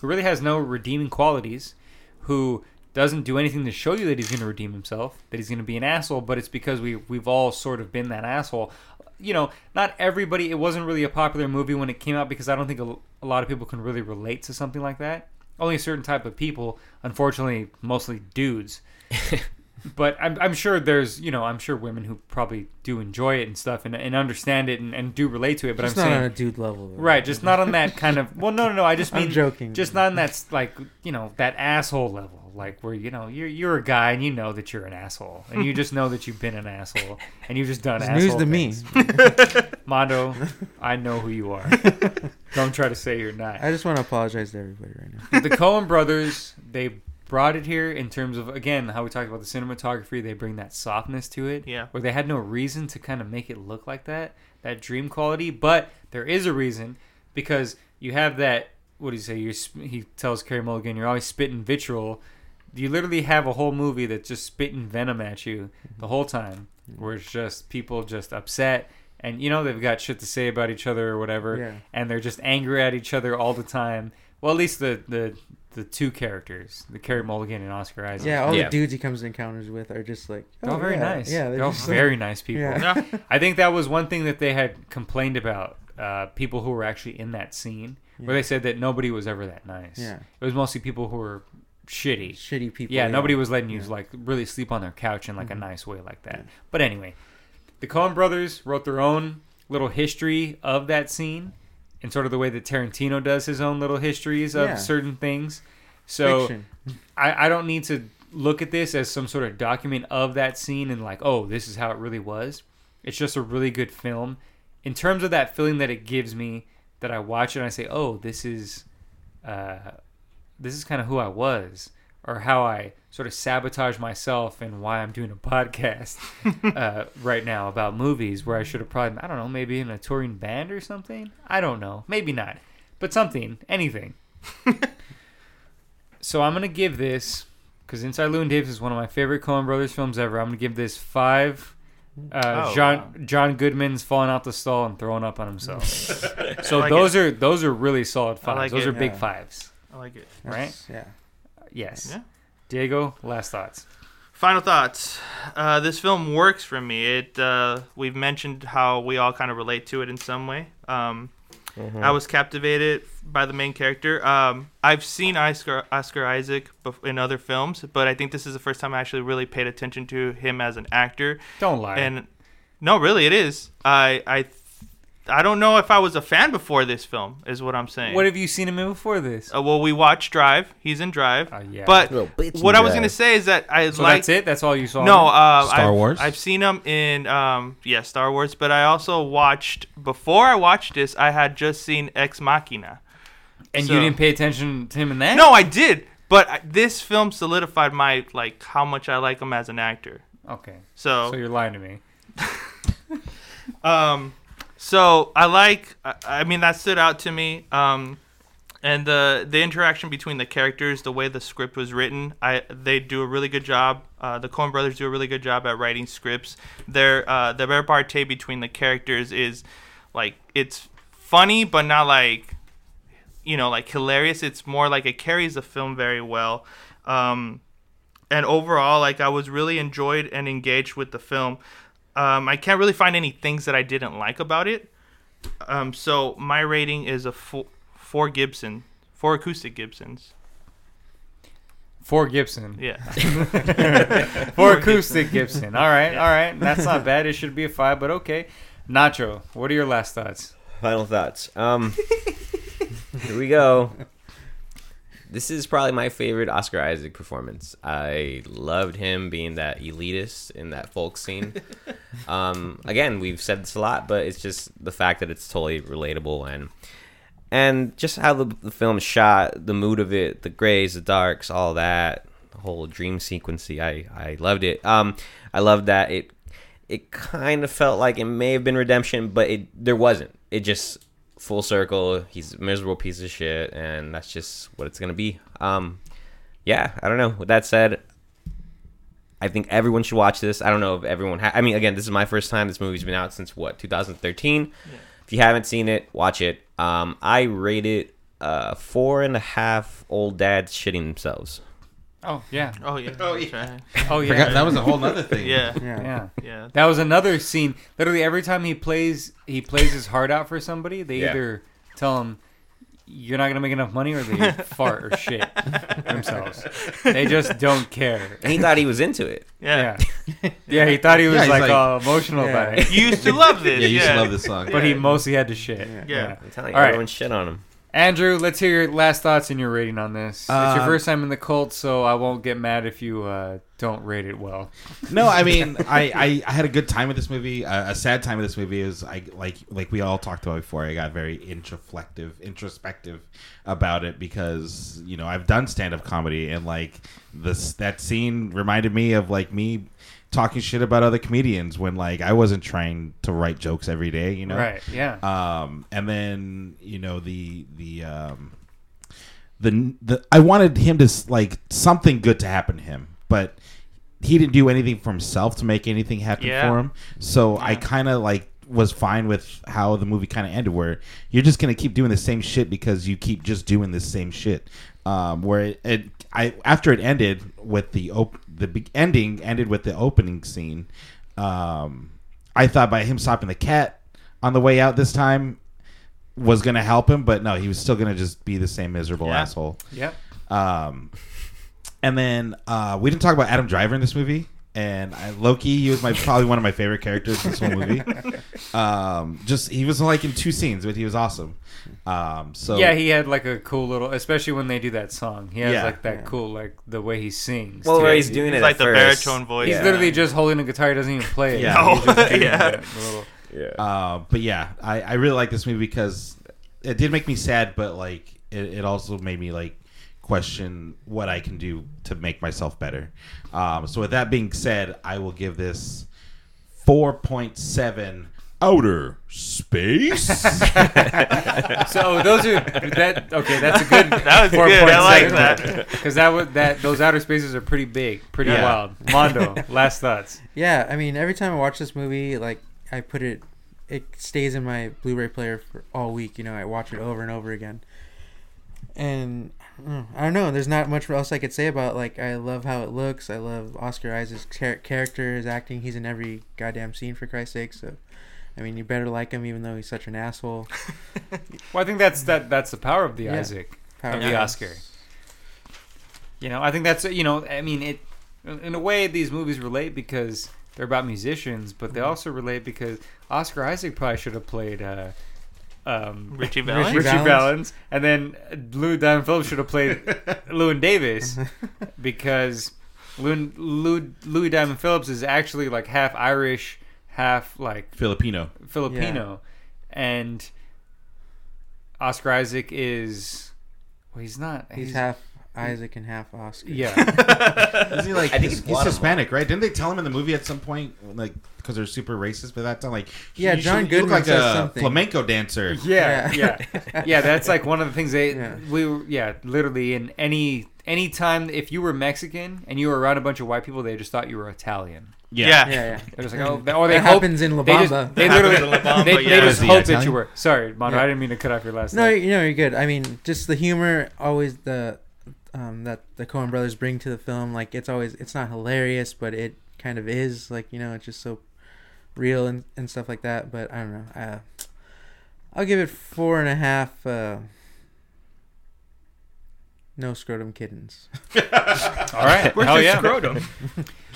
who really has no redeeming qualities, who doesn't do anything to show you that he's going to redeem himself, that he's going to be an asshole, but it's because we we've all sort of been that asshole. You know, not everybody. It wasn't really a popular movie when it came out because I don't think a, a lot of people can really relate to something like that. Only a certain type of people, unfortunately, mostly dudes. but I'm, I'm sure there's you know I'm sure women who probably do enjoy it and stuff and, and understand it and, and do relate to it. But Just I'm not saying on a dude level. though. Right, just not on that kind of. Well, no, no, no. I just mean I'm joking. Just not on that like you know that asshole level, like where you know you're you're a guy and you know that you're an asshole, and you just know that you've been an asshole, and you've just done It's asshole news to me. things. Mondo, I know who you are. Don't try to say you're not. I just want to apologize to everybody right now. the Coen Brothers, they brought it here in terms of again how we talked about the cinematography. They bring that softness to it, Yeah. where they had no reason to kind of make it look like that, that dream quality. But there is a reason because you have that. What do you say? You're, he tells Carey Mulligan, "You're always spitting vitriol." You literally have a whole movie that's just spitting venom at you the whole time, mm-hmm. where it's just people just upset. And you know they've got shit to say about each other or whatever, Yeah. and they're just angry at each other all the time. Well, at least the the the two characters, the Carey Mulligan and Oscar Isaac. Yeah, all Yeah. the dudes he comes in encounters with are just like, they're all oh, very yeah. nice. Yeah, they're, all just very like- nice people. Yeah. Yeah. I think that was one thing that they had complained about. Uh, people who were actually in that scene, where they said that nobody was ever that nice. Yeah. it was mostly people who were shitty. shitty people. Yeah, nobody was letting you Yeah. like really sleep on their couch in like a nice way like that. Yeah. But anyway, the Coen brothers wrote their own little history of that scene, in sort of the way that Tarantino does his own little histories of Yeah. certain things. So I, I don't need to look at this as some sort of document of that scene and like, oh, this is how it really was. It's just a really good film. In terms of that feeling that it gives me, that I watch it and I say, oh, this is, uh, this is kind of who I was, or how I sort of sabotage myself and why I'm doing a podcast uh, right now about movies where I should have probably, I don't know, maybe in a touring band or something. I don't know, maybe not, but something, anything. so I'm gonna give this because Inside Llewyn Davis is one of my favorite Coen Brothers films ever. I'm gonna give this five. Uh, Oh, John wow. John Goodman's falling out the stall and throwing up on himself. so like those are those are really solid fives. like those it, are big yeah. fives. I like it. That's- Yeah. Yes. Yeah. Diego, last thoughts. Final thoughts. Uh, this film works for me. It uh, we've mentioned how we all kind of relate to it in some way. Um, I was captivated by the main character. Um, I've seen Oscar Oscar Isaac in other films, but I think this is the first time I actually really paid attention to him as an actor. Don't lie. And no, really, it is. I I I don't know if I was a fan before this film. Is what I'm saying. what have you seen him in before this? Uh, well, we watched Drive. He's in Drive. Uh, yeah. But Little bitch what in I was Drive. gonna say is that I so like. that's it. That's all you saw. No, uh, Star I've, Wars? I've seen him in um, yeah, Star Wars. But I also watched before I watched this. I had just seen Ex Machina. it? and so- you didn't pay attention to him in that. No, I did. But I- this film solidified my like how much I like him as an actor. Okay. So So you're lying to me. Um, so I like. I, mean, that stood out to me. Um, and the the interaction between the characters, the way the script was written, I they do a really good job. Uh, the Coen Brothers do a really good job at writing scripts. Their uh, the repartee between the characters is like it's funny, but not like you know like hilarious. It's more like it carries the film very well. Um, and overall, like I was really enjoyed and engaged with the film. Um, I can't really find any things that I didn't like about it. Um, so my rating is a four, four Gibson, four acoustic Gibsons. For Gibson. Yeah. For acoustic Gibson. All right. All right. That's not bad. It should be a five, but okay. Nacho, what are your last thoughts? Final thoughts. Um, here we go. This is probably my favorite Oscar Isaac performance. I loved him being that elitist in that folk scene. Um, again, we've said this a lot, but it's just the fact that it's totally relatable and and just how the, the film shot, the mood of it, the grays, the darks, all that, the whole dream sequency. I I loved it. Um, I loved that it it kind of felt like it may have been redemption, but it there wasn't. It just full circle. He's a miserable piece of shit, and that's just what it's gonna be. Um, yeah, I don't know. With that said, I think everyone should watch this. I don't know if everyone. Ha- I mean, again, this is my first time. This movie's been out since what 2013. If you haven't seen it, watch it. Um, I rate it uh, four and a half old dads shitting themselves. Oh yeah. Oh yeah. Oh, yeah. Oh yeah. Forgot that was a whole nother thing. Yeah. Yeah. Yeah. Yeah. That was another scene. Literally every time he plays, he plays his heart out for somebody. They Yeah. either tell him you're not gonna make enough money, or they fart or shit themselves. They just don't care. And he thought he was into it. Yeah. Yeah, yeah. He thought he was Yeah, like, like- all emotional Yeah. about it, You used to love this. Yeah, you used yeah. to love this song. but he mostly had to shit. Yeah. Yeah. I'm telling you, All right. everyone shit on him. Andrew, let's hear your last thoughts and your rating on this. it's Uh, your first time in the cult, so I won't get mad if you uh, don't rate it well. No, I mean, I, I, I had a good time with this movie. Uh, a sad time with this movie is I like like we all talked about before. I got very introspective, introspective about it because you know I've done stand up comedy and like this that scene reminded me of like me talking shit about other comedians when like I wasn't trying to write jokes every day. You know, Right? Yeah. um, and then you know the the um, the the I wanted him to s- like something good to happen to him, but he didn't do anything for himself to make anything happen Yeah. for him. So I kind of like was fine with how the movie kind of ended, where you're just gonna keep doing the same shit because you keep just doing the same shit. Um, where it, it I after it ended with the op- the ending ended with the opening scene. Um, I thought by him stopping the cat on the way out this time was gonna help him, but no, he was still gonna just be the same miserable Yeah. asshole. yep. Um, and then uh, we didn't talk about Adam Driver in this movie. And I, Loki, he was my probably one of my favorite characters in this whole movie. Um, just he was like in two scenes, but he was awesome. Um, so yeah, he had like a cool little, especially when they do that song. He has Yeah. like that Yeah. cool, like the way he sings. Well, too. where he's doing He's it like at the first. baritone voice. He's Yeah. literally just holding a guitar. He doesn't even play it. Yeah. He's just Yeah. the- the little- Yeah. Uh, but yeah, I, I really like this movie because it did make me sad, but like it, it also made me like question what I can do to make myself better. Um, so with that being said, I will give this four point seven outer space. So those are that. Okay, that's a good. That was good. I like that. because that was that. Those outer spaces are pretty big, pretty Yeah. wild. Mondo, last thoughts. Yeah, I mean, every time I watch this movie, like I put it, it stays in my Blu-ray player for all week. You know, I watch it over and over again. And mm, I don't know. There's not much else I could say about. Like, I love how it looks. I love Oscar Isaac's char- character, his acting. He's in every goddamn scene for Christ's sake. So, I mean, you better like him, even though he's such an asshole. Well, I think that's that. That's the power of the Yeah. Isaac Power of the yeah. Oscar. You know, I think that's you know, I mean, it in a way these movies relate because they're about musicians, but Mm-hmm. they also relate because Oscar Isaac probably should have played. Uh, um, Ritchie Valens? Ritchie Valens. Valens, and then Lou Diamond Phillips should have played Llewyn Davis because Lou, Lou, Louis Diamond Phillips is actually like half Irish, half like Filipino. Filipino, and Oscar Isaac is well, he's not. He's half Isaac and half Oscar. yeah. Isn't he like I think he's, he's Hispanic, right? Didn't they tell him in the movie at some point, like because they're super racist by that time? Like, Yeah, John should- you look Goodman like says a something. flamenco dancer. Yeah, Yeah. yeah, yeah. That's like one of the things they Yeah. we were yeah literally in any any time if you were Mexican and you were around a bunch of white people they just thought you were Italian. Yeah. Yeah, yeah. They're just like oh they- or they That hope happens in La they just Bamba. they That literally happens in La Bamba, they, they yeah. just Is he hope that Italian? you were sorry Mondo Yeah. I didn't mean to cut off your last No, name. you know you're good. I mean, just the humor always the um, that the Coen Brothers bring to the film. Like it's always it's not hilarious, but it kind of is. Like you know, it's just so real and, and stuff like that. But I don't know. Uh, I'll give it four and a half. Uh, no scrotum kittens. all right Where's hell your yeah scrotum?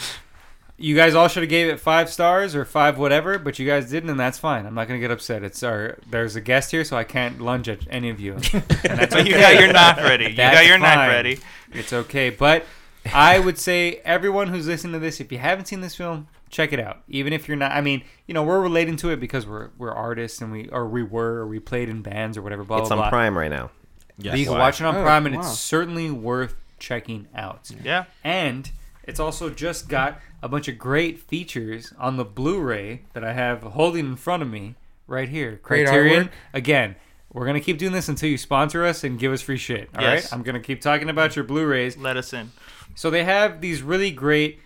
you guys all should have gave it five stars or five whatever but you guys didn't and that's fine I'm not gonna get upset it's our there's a guest here so I can't lunge at any of you and that's But you okay. got your knife ready. You That's got your knife ready. It's okay, but I would say everyone who's listening to this, if you haven't seen this film, check it out. Even if you're not, I mean, you know, we're relating to it because we're we're artists and we or we were or we played in bands or whatever. Blah It's blah on blah. Prime right now. Yes. But you can Why? watch it on Oh, Prime, and wow. it's certainly worth checking out. Yeah. And it's also just got a bunch of great features on the Blu-ray that I have holding in front of me right here. Criterion. Again, we're gonna keep doing this until you sponsor us and give us free shit. All right. Yes. I'm gonna keep talking about your Blu-rays. Let us in. So they have these really great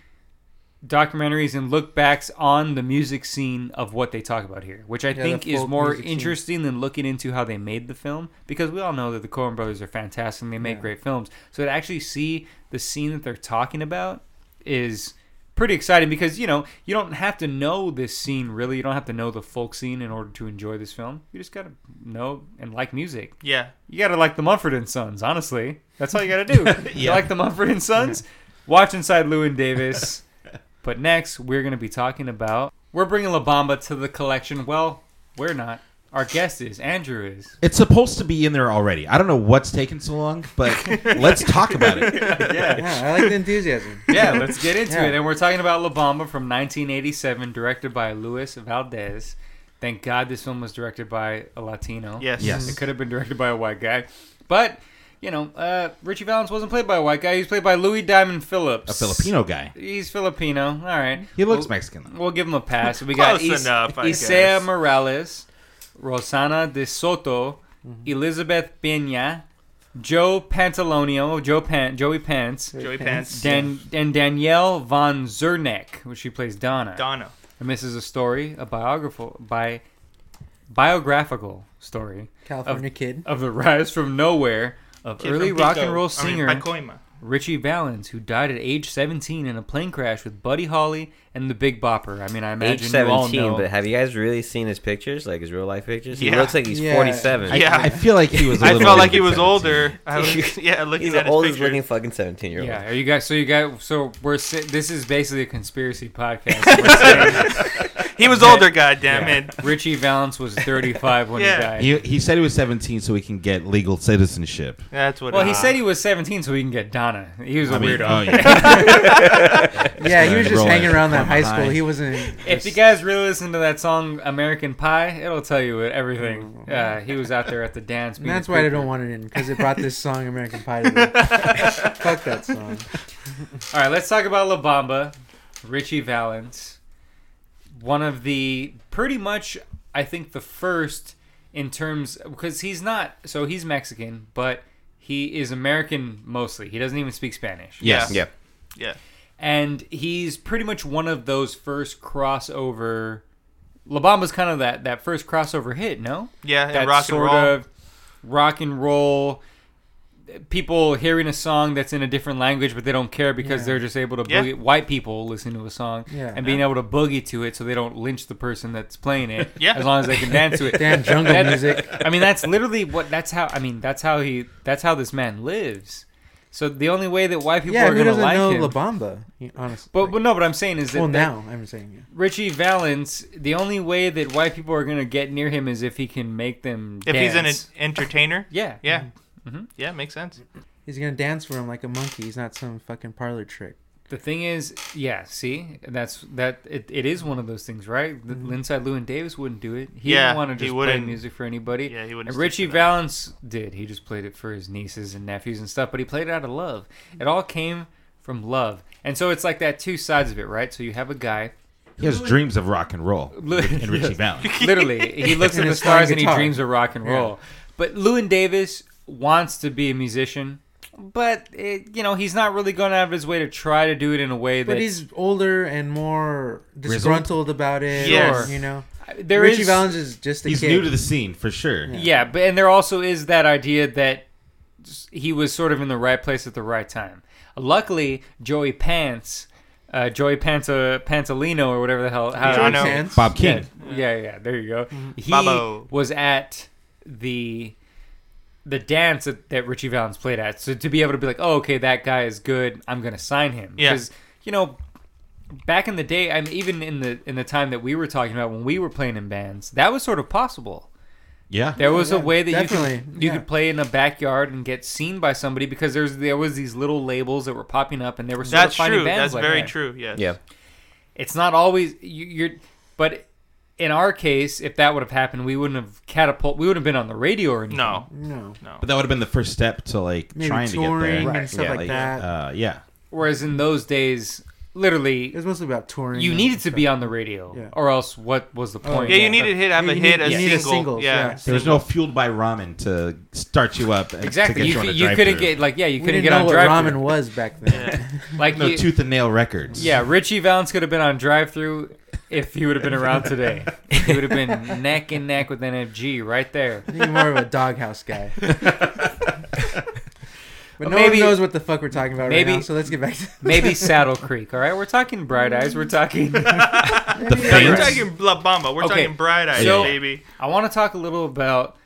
documentaries and look backs on the music scene of what they talk about here, which I the think is more music scene. interesting than looking into how they made the film because we all know that the Coen brothers are fantastic and they make Yeah. great films. So to actually see the scene that they're talking about is pretty exciting because you know you don't have to know this scene really you don't have to know the folk scene in order to enjoy this film you just gotta know and like music Yeah. you gotta like the Mumford and Sons, honestly. That's all you gotta do. You like the Mumford and Sons? Watch Inside Llewyn Davis. but next, we're gonna be talking about we're bringing La Bamba to the collection. Well, we're not. Our guest is Andrew is. It's supposed to be in there already. I don't know what's taking so long, but let's talk about it. Yeah. Yeah, I like the enthusiasm. Yeah, let's get into Yeah. it. And we're talking about La Bamba from 1987, directed by Luis Valdez. Thank God this film was directed by a Latino. Yes. Yes. It could have been directed by a white guy. But, you know, uh, Ritchie Valens wasn't played by a white guy. He was played by Louis Diamond Phillips. A Filipino guy. He's Filipino. All right. He looks We'll- Mexican. though. We'll give him a pass. We got Close Is- enough, I Isaiah guess. Morales, Rosana De Soto, mm-hmm. Elizabeth Pena, Joe Pantoliano, Joe Pan, Joey Pants, Joey Pants. Dan, and Danielle von Zerneck, which she plays Donna. Donna. And this is a story, a biographical, by biographical story California kid. of the rise from nowhere of Kid early rock Pico. and roll I mean, singer Pacoima. Ritchie Valens, who died at age 17 in a plane crash with Buddy Holly and the Big Bopper. I mean, I Age imagine you all 17, know. but have you guys really seen his pictures, like his real life pictures? He looks like he's Yeah. 47. I, Yeah. I feel like he was. I I felt like he was older. I was, yeah, looking he's at the his oldest picture. looking fucking 17 year old. yeah, are you guys? So you guys? So we're this is basically a conspiracy podcast. We're saying He was older, goddamn it. Ritchie Valens was 35 when Yeah. he died. He, he said he was 17 so he can get legal citizenship. That's what. It was. Well, it he is. said he was 17 so he can get Donna. He was a I mean, weirdo. oh, yeah. Yeah, he was just Rolling hanging around that high school. He wasn't. If you guys really listen to that song American Pie, it'll tell you everything. Uh, he was out there at the dance. And being that's a why I creeper. don't want it in because it brought this song American Pie to me. Fuck that song. All right, let's talk about La Bamba, Ritchie Valens. One of the pretty much, I think, the first in terms because he's not so he's Mexican, but he is American mostly. He doesn't even speak Spanish. Yes. Yeah. Yeah. and he's pretty much one of those first crossover. La Bamba's kind of that that first crossover hit, no? Yeah. And that rock and sort roll. of rock and roll. People hearing a song that's in a different language, but they don't care because Yeah. they're just able to Yeah. boogie. White people listening to a song Yeah. and being able to boogie to it, so they don't lynch the person that's playing it. Yeah. as long as they can dance to it. Damn jungle That- music. I mean, that's literally what. That's how. I mean, that's how he. That's how this man lives. So the only way that white people Yeah, are gonna doesn't like know him. La Bamba? Honestly. But, but no, but I'm saying is that, well, that now I'm saying. Yeah. Ritchie Valens, the only way that white people are gonna get near him is if he can make them. If he's an entertainer. yeah, Yeah. Mm-hmm. Mhm. Yeah, makes sense. He's gonna dance for him like a monkey. He's not some fucking parlor trick. The thing is, yeah. See, that's that. It, it is one of those things, right? The Mhm. Inside Llewyn Davis wouldn't do it. He Yeah, didn't want to just play music for anybody. Yeah, he wouldn't. And Ritchie. Valens did. He just played it for his nieces and nephews and stuff, but he played it out of love. It all came from love. And so it's like that two sides of it, right? So you have a guy, He has dreams of rock and roll. And Ritchie Valens. literally, he looks at the his flying stars and he dreams of rock and Yeah. roll. But Llewyn Davis wants to be a musician, but it, you know he's not really going out of his way to try to do it in a way that But he's older and more Grizzled? disgruntled about it. Yes. You know, there Ritchie is- Valens is just a He's kid. new to the scene for sure. Yeah. Yeah, but and there also is that idea that he was sort of in the right place at the right time. Luckily, Joey Pants, uh, Joey Panta Pantalino or whatever the hell, how Yeah, I know. Pants. Bob King. Yeah, yeah, yeah, there you go. He Babo. was at the the dance that, that Ritchie Valens played at. So to be able to be like, oh, okay, that guy is good. I'm gonna sign him. Yeah. Because you know, back in the day, I mean, even in the in the time that we were talking about when we were playing in bands, that was sort of possible. Yeah. There was a way that you definitely, could you yeah. could play in a backyard and get seen by somebody because there's there was these little labels that were popping up and they were sort That's of finding true. bands That's like very that. true. Yes. Yeah. It's not always you, you're, but in our case, if that would have happened, we wouldn't have catapult. We wouldn't have been on the radio or anything. No, No. no. But that would have been the first step to like Maybe trying to get touring there. and stuff yeah, like that. Uh, yeah. Whereas in those days, literally, It was mostly about touring. you and needed to stuff. be on the radio, Yeah. or else what was the Oh, point? Yeah, you Yeah. needed to hit have You a need- hit a you need a single. singles, yeah, yeah. There was no fueled by ramen to start you up. and Exactly. To You, get you, on a you drive-thru. couldn't get like yeah, you We couldn't didn't get know on what drive ramen was back then. Like No you, tooth and nail records. yeah, Ritchie Valens could have been on drive through if he would have been around today. he would have been neck and neck with NFG right there. I think you're more of a doghouse guy. But Well, no maybe- one knows what the fuck we're talking about maybe- right now. So let's get back to Maybe Saddle Creek. All right, we're talking Bright Eyes. We're talking. The No, you're talking La Bamba. We're Okay, talking Bright Eyes, so- baby. I want to talk a little about.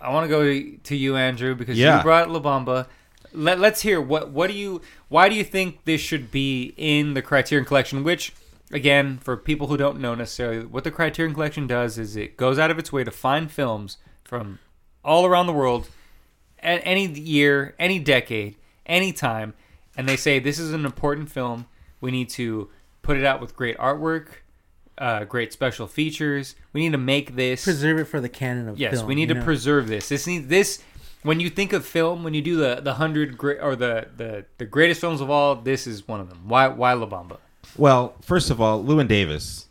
I want to go to, to you, Andrew, because Yeah. you brought La Bamba. Let, let's hear what what do you why do you think this should be in the Criterion Collection? Which, again, for people who don't know necessarily, what the Criterion Collection does is it goes out of its way to find films from all around the world, at any year, any decade, any time, and they say this is an important film. We need to put it out with great artwork, uh, great special features. We need to make this preserve it for the canon of Yes, film. we need to know? preserve this. This need this when you think of film, when you do the the hundred great or the, the the greatest films of all, this is one of them. Why why La Bamba? Well, first of all, Llewyn Davis,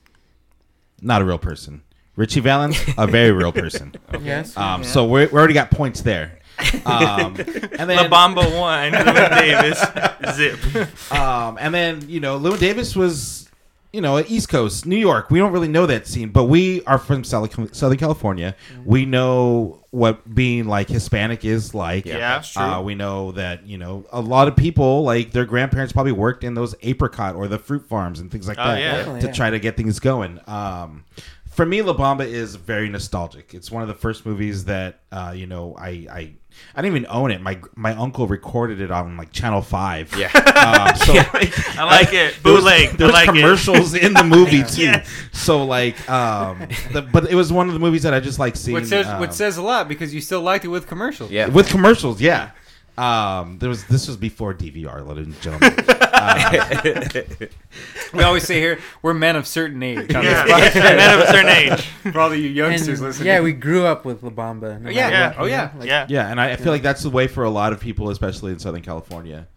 not a real person. Ritchie Valens, a very real person. Yes. Um, So we we already got points there. Um, and then La Bamba one, Llewyn Davis, zip. Um, and then you know, Llewyn Davis was, you know, East Coast, New York. We don't really know that scene, but we are from Southern Southern California. We know what being like Hispanic is like. Yeah, that's true. Uh, we know that you know a lot of people like their grandparents probably worked in those apricot or the fruit farms and things like Oh, that yeah. To yeah. try to get things going. Um, for me, La Bamba is very nostalgic. It's one of the first movies that uh, you know I, I I didn't even own it. My my uncle recorded it on like Channel Five. Yeah. Um, so I like it. Bootleg. there I was like commercials in the movie too. Yeah. So like, um, the, but it was one of the movies that I just like seeing. Which says um, which says a lot because you still liked it with commercials. Yeah. with commercials, yeah. Um, there was this was before DVR, ladies and gentlemen. We always say here we're men of certain age. On it. Yeah, this men of a certain age. For all the you youngsters And, listening. yeah, we grew up with La Bamba. no Yeah, yeah. what, Oh, yeah. Like, Yeah. yeah, and I, I feel like that's the way for a lot of people, especially in Southern California.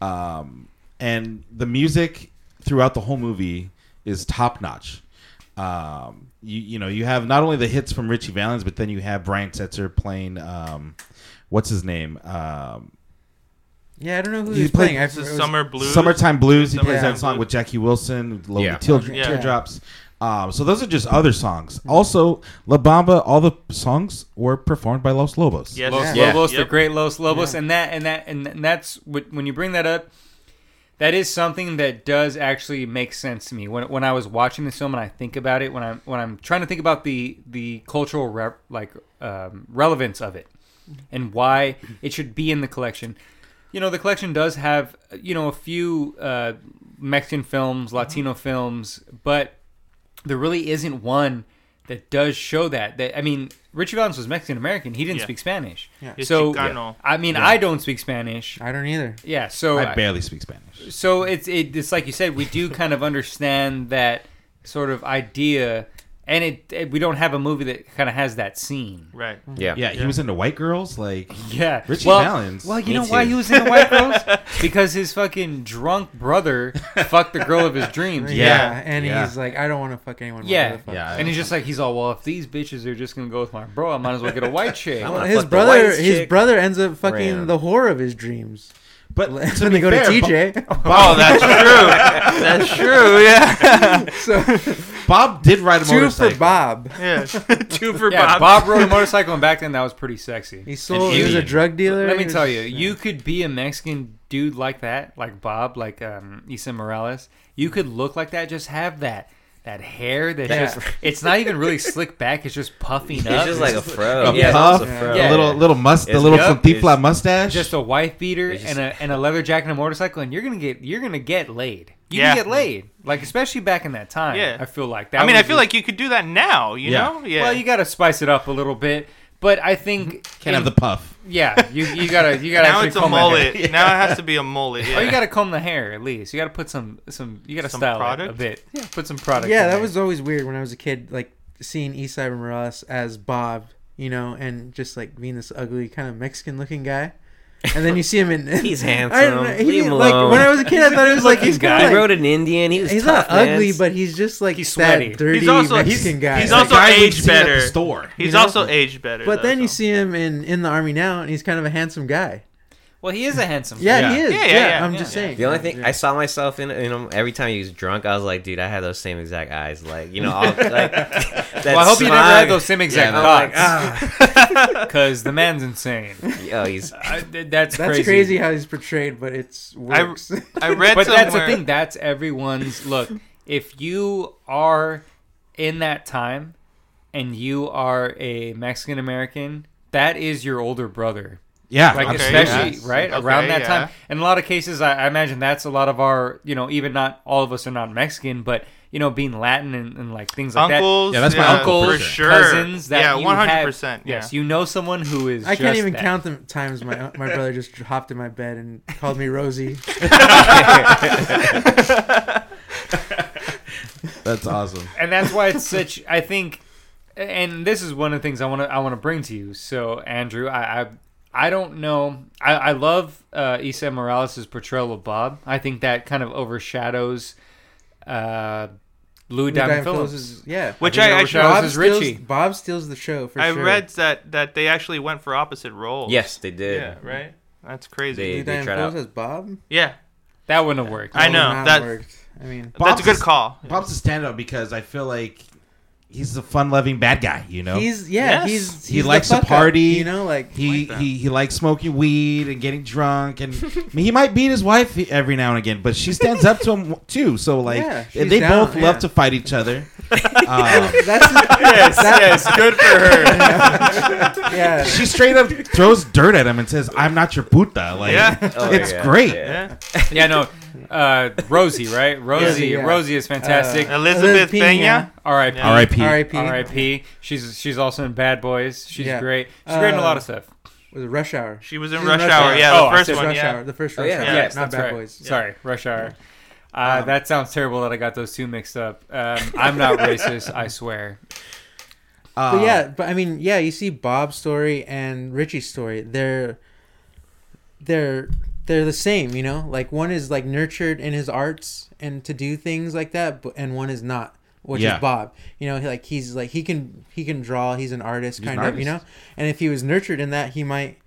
Um, and the music throughout the whole movie is top notch. Um, you you know you have not only the hits from Ritchie Valens, but then you have Brian Setzer playing um, what's his name um, Yeah, I don't know who He he's played- playing. I, This is it was- Summer Blues. Summertime Blues. He plays Summertime that song Blues. with Jackie Wilson, Low Yeah. Tear, Yeah. Teardrops. Um, so those are just other songs. Also, La Bamba, all the songs were performed by Los Lobos. Yes. Los Yeah. Lobos, the Yep. great Los Lobos, Yeah. and that and that and, and that's what, when you bring that up. That is something that does actually make sense to me when, when I was watching this film and I think about it when I'm when I'm trying to think about the the cultural re- like um, relevance of it and why it should be in the collection. You know, the collection does have you know a few uh, Mexican films, Latino films, but there really isn't one that does show that. That I mean, Ritchie Valens was Mexican American. He didn't Yeah. speak Spanish. Yeah. It's So Chicano. I mean, Yeah. I don't speak Spanish. I don't either. Yeah, so I barely speak Spanish. so it's it, it's like you said, we do kind of understand that sort of idea, and it, it we don't have a movie that kind of has that scene. Right. Yeah. Yeah, he Yeah. was into White Girls. Like, Yeah, Ritchie well, Valens. Well, you Me know why he was in the White Girls? because his fucking drunk brother fucked the girl of his dreams. Yeah, and yeah. he's like, I don't want to fuck anyone. Yeah, motherfucker. Yeah. and he's just like he's all well. If these bitches are just gonna go with my bro, I might as well get a white chick. Well, his brother, his chick brother ends up fucking around. the whore of his dreams. But when to they be go fair, to TJ. Bob, Oh, that's true. That's true. Yeah. so Bob did ride a two motorcycle. for Bob. Yeah. Two for yeah, Bob. Bob rode a motorcycle, and back then that was pretty sexy. He sold. He was a drug dealer. Let me tell you, you could be a Mexican dude like that, like Bob, like um, Esai Morales. You could look like that, just have that that hair that Yeah. just it's not even really slick back, it's just puffing up. It's up. just like a fro. A yeah, puff, a fro. a little little must, the little yup, Cantinflas it's- mustache. just a wife beater just- and a and a leather jacket and a motorcycle, and you're gonna get you're gonna get laid. You Yeah. can get laid, like especially back in that time. Yeah. I feel like that. I mean, I feel just- like you could do that now. You Yeah. know. Yeah. Well, you got to spice it up a little bit. But I think mm-hmm. Can't have the puff. yeah. You you gotta you gotta now it's a comb the hair. mullet. Now it has to be a mullet. Yeah. Oh, you gotta comb the hair at least. You gotta put some some. You gotta Some style product? it a bit. Yeah, put some product. yeah, in that there. was always weird when I was a kid, like seeing Esai Morales as Bob, you know, and just like being this ugly kind of Mexican looking guy. And then you see him in. He's I don't know, handsome. he- Leave him like alone. when I was a kid, I thought it was like he's guy. kind He rode an Indian. He was he's tough, not ugly, but he's just like He's sweaty. that dirty He's also- Mexican guy. he's also guy aged seen at the better. store. He's you know? also aged better. But though, then you see him in in the army now, and he's kind of a handsome guy. Well, he is a handsome. Yeah, guy. he is. Yeah, Yeah, yeah, yeah, I'm yeah, just yeah. saying. The only thing Yeah. I saw myself in, you know, every time he was drunk, I was like, dude, I had those same exact eyes. Like, you know, all, like, that Well, I hope you never had those same exact I'm like, thoughts. ah. Because the man's insane. Yo, he's I, th- that's, That's crazy. crazy. how he's portrayed, but it's I- works. I read But somewhere. that's the thing. That's everyone's look. If you are in that time and you are a Mexican American, that is your older brother. Yeah, like Okay, especially yes. right Okay, around that yeah. time. In a lot of cases, I, I imagine that's a lot of our, you know, even not all of us are not Mexican, but you know, being Latin and, and like things like that. uncles. Yeah, that's my that. uncle Uncles, for for sure. cousins, that yeah, you one hundred percent. Yes, you know someone who is. I can't even that. count the times my uh, my brother just hopped in my bed and called me Rosie. That's awesome. and that's why it's such. I think, and this is one of the things I want to I want to bring to you. So, Andrew, I I, I don't know. I, I love uh, Esai Morales' portrayal of Bob. I think that kind of overshadows uh, Louis Blue Diamond Diamond Phillips. Phillips is- yeah. Which think I actually overshadows Bob is steals, Ritchie. Bob steals the show for I sure. I read that that they actually went for opposite roles. yes, they did. Yeah. Right. That's crazy. They- Blue Diamond Phillips out. as Bob. yeah. That wouldn't have worked. I know, would that- worked. I mean, That's a good call. Bob's a stand-up because I feel like he's a fun-loving bad guy. You know, he's yeah, Yes. he's, He he's the likes to fuck up, party. you know, like he like he he likes smoking weed and getting drunk, and I mean, he might beat his wife every now and again, but she stands up to him too. So like, Yeah, she's they down, both love to fight each other. Um, that's yes, yes, good for her. yeah. she straight up throws dirt at him and says, "I'm not your puta." Like, Yeah. Oh, it's yeah, great. yeah. Yeah. yeah, no. Uh, Rosie, right? Rosie, Yeah, yeah. Rosie is fantastic. Uh, Elizabeth Elizabeth Pena. R.I.P. Yeah. R.I.P. R.I.P. R.I.P. She's she's also in Bad Boys. She's Yeah. great. She's great in a lot of Uh, stuff. Was it Rush Hour? She was in She's Rush Hour. Yeah, Oh, the first one. Rush Yeah. Hour. The first Oh, Rush yeah. Hour. Yes, not Bad right. Boys. Sorry, Rush Hour. Uh, Um, that sounds terrible that I got those two mixed up. Um, I'm not racist, I swear. Uh, But yeah, but I mean, yeah, you see Bob's story and Ritchie's story. They're they're they're the same, you know. Like one is like nurtured in his arts and to do things like that, but and one is not, which Yeah. is Bob. You know, he, like he's like he can he can draw. He's an artist, He's an kind of, you know. And if he was nurtured in that, he might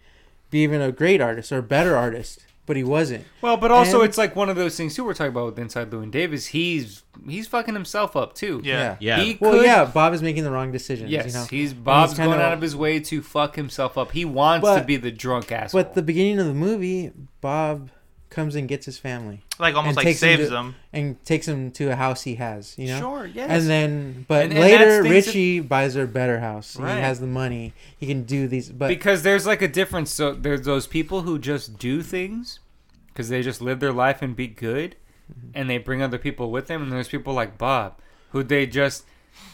be even a great artist or a better artist. But he wasn't. Well, but also And- it's like one of those things too. We're talking about with Inside Llewyn Davis. He's he's fucking himself up too. Yeah. Yeah. He Well, could, yeah, Bob is making the wrong decisions. Yes, you know? he's Bob's kinda- going out of his way to fuck himself up. He wants to be the drunk asshole. But the beginning of the movie, Bob comes and gets his family Like almost like takes him saves to- them. and takes him to a house he has. You know. sure, yes. And then, but And- and later, that's things that- Ritchie buys her a better house. Right. He has the money. He can do these. But because there's like a difference. So there's those people who just do things because they just live their life and be good, Mm-hmm. and they bring other people with them. And there's people like Bob who they just.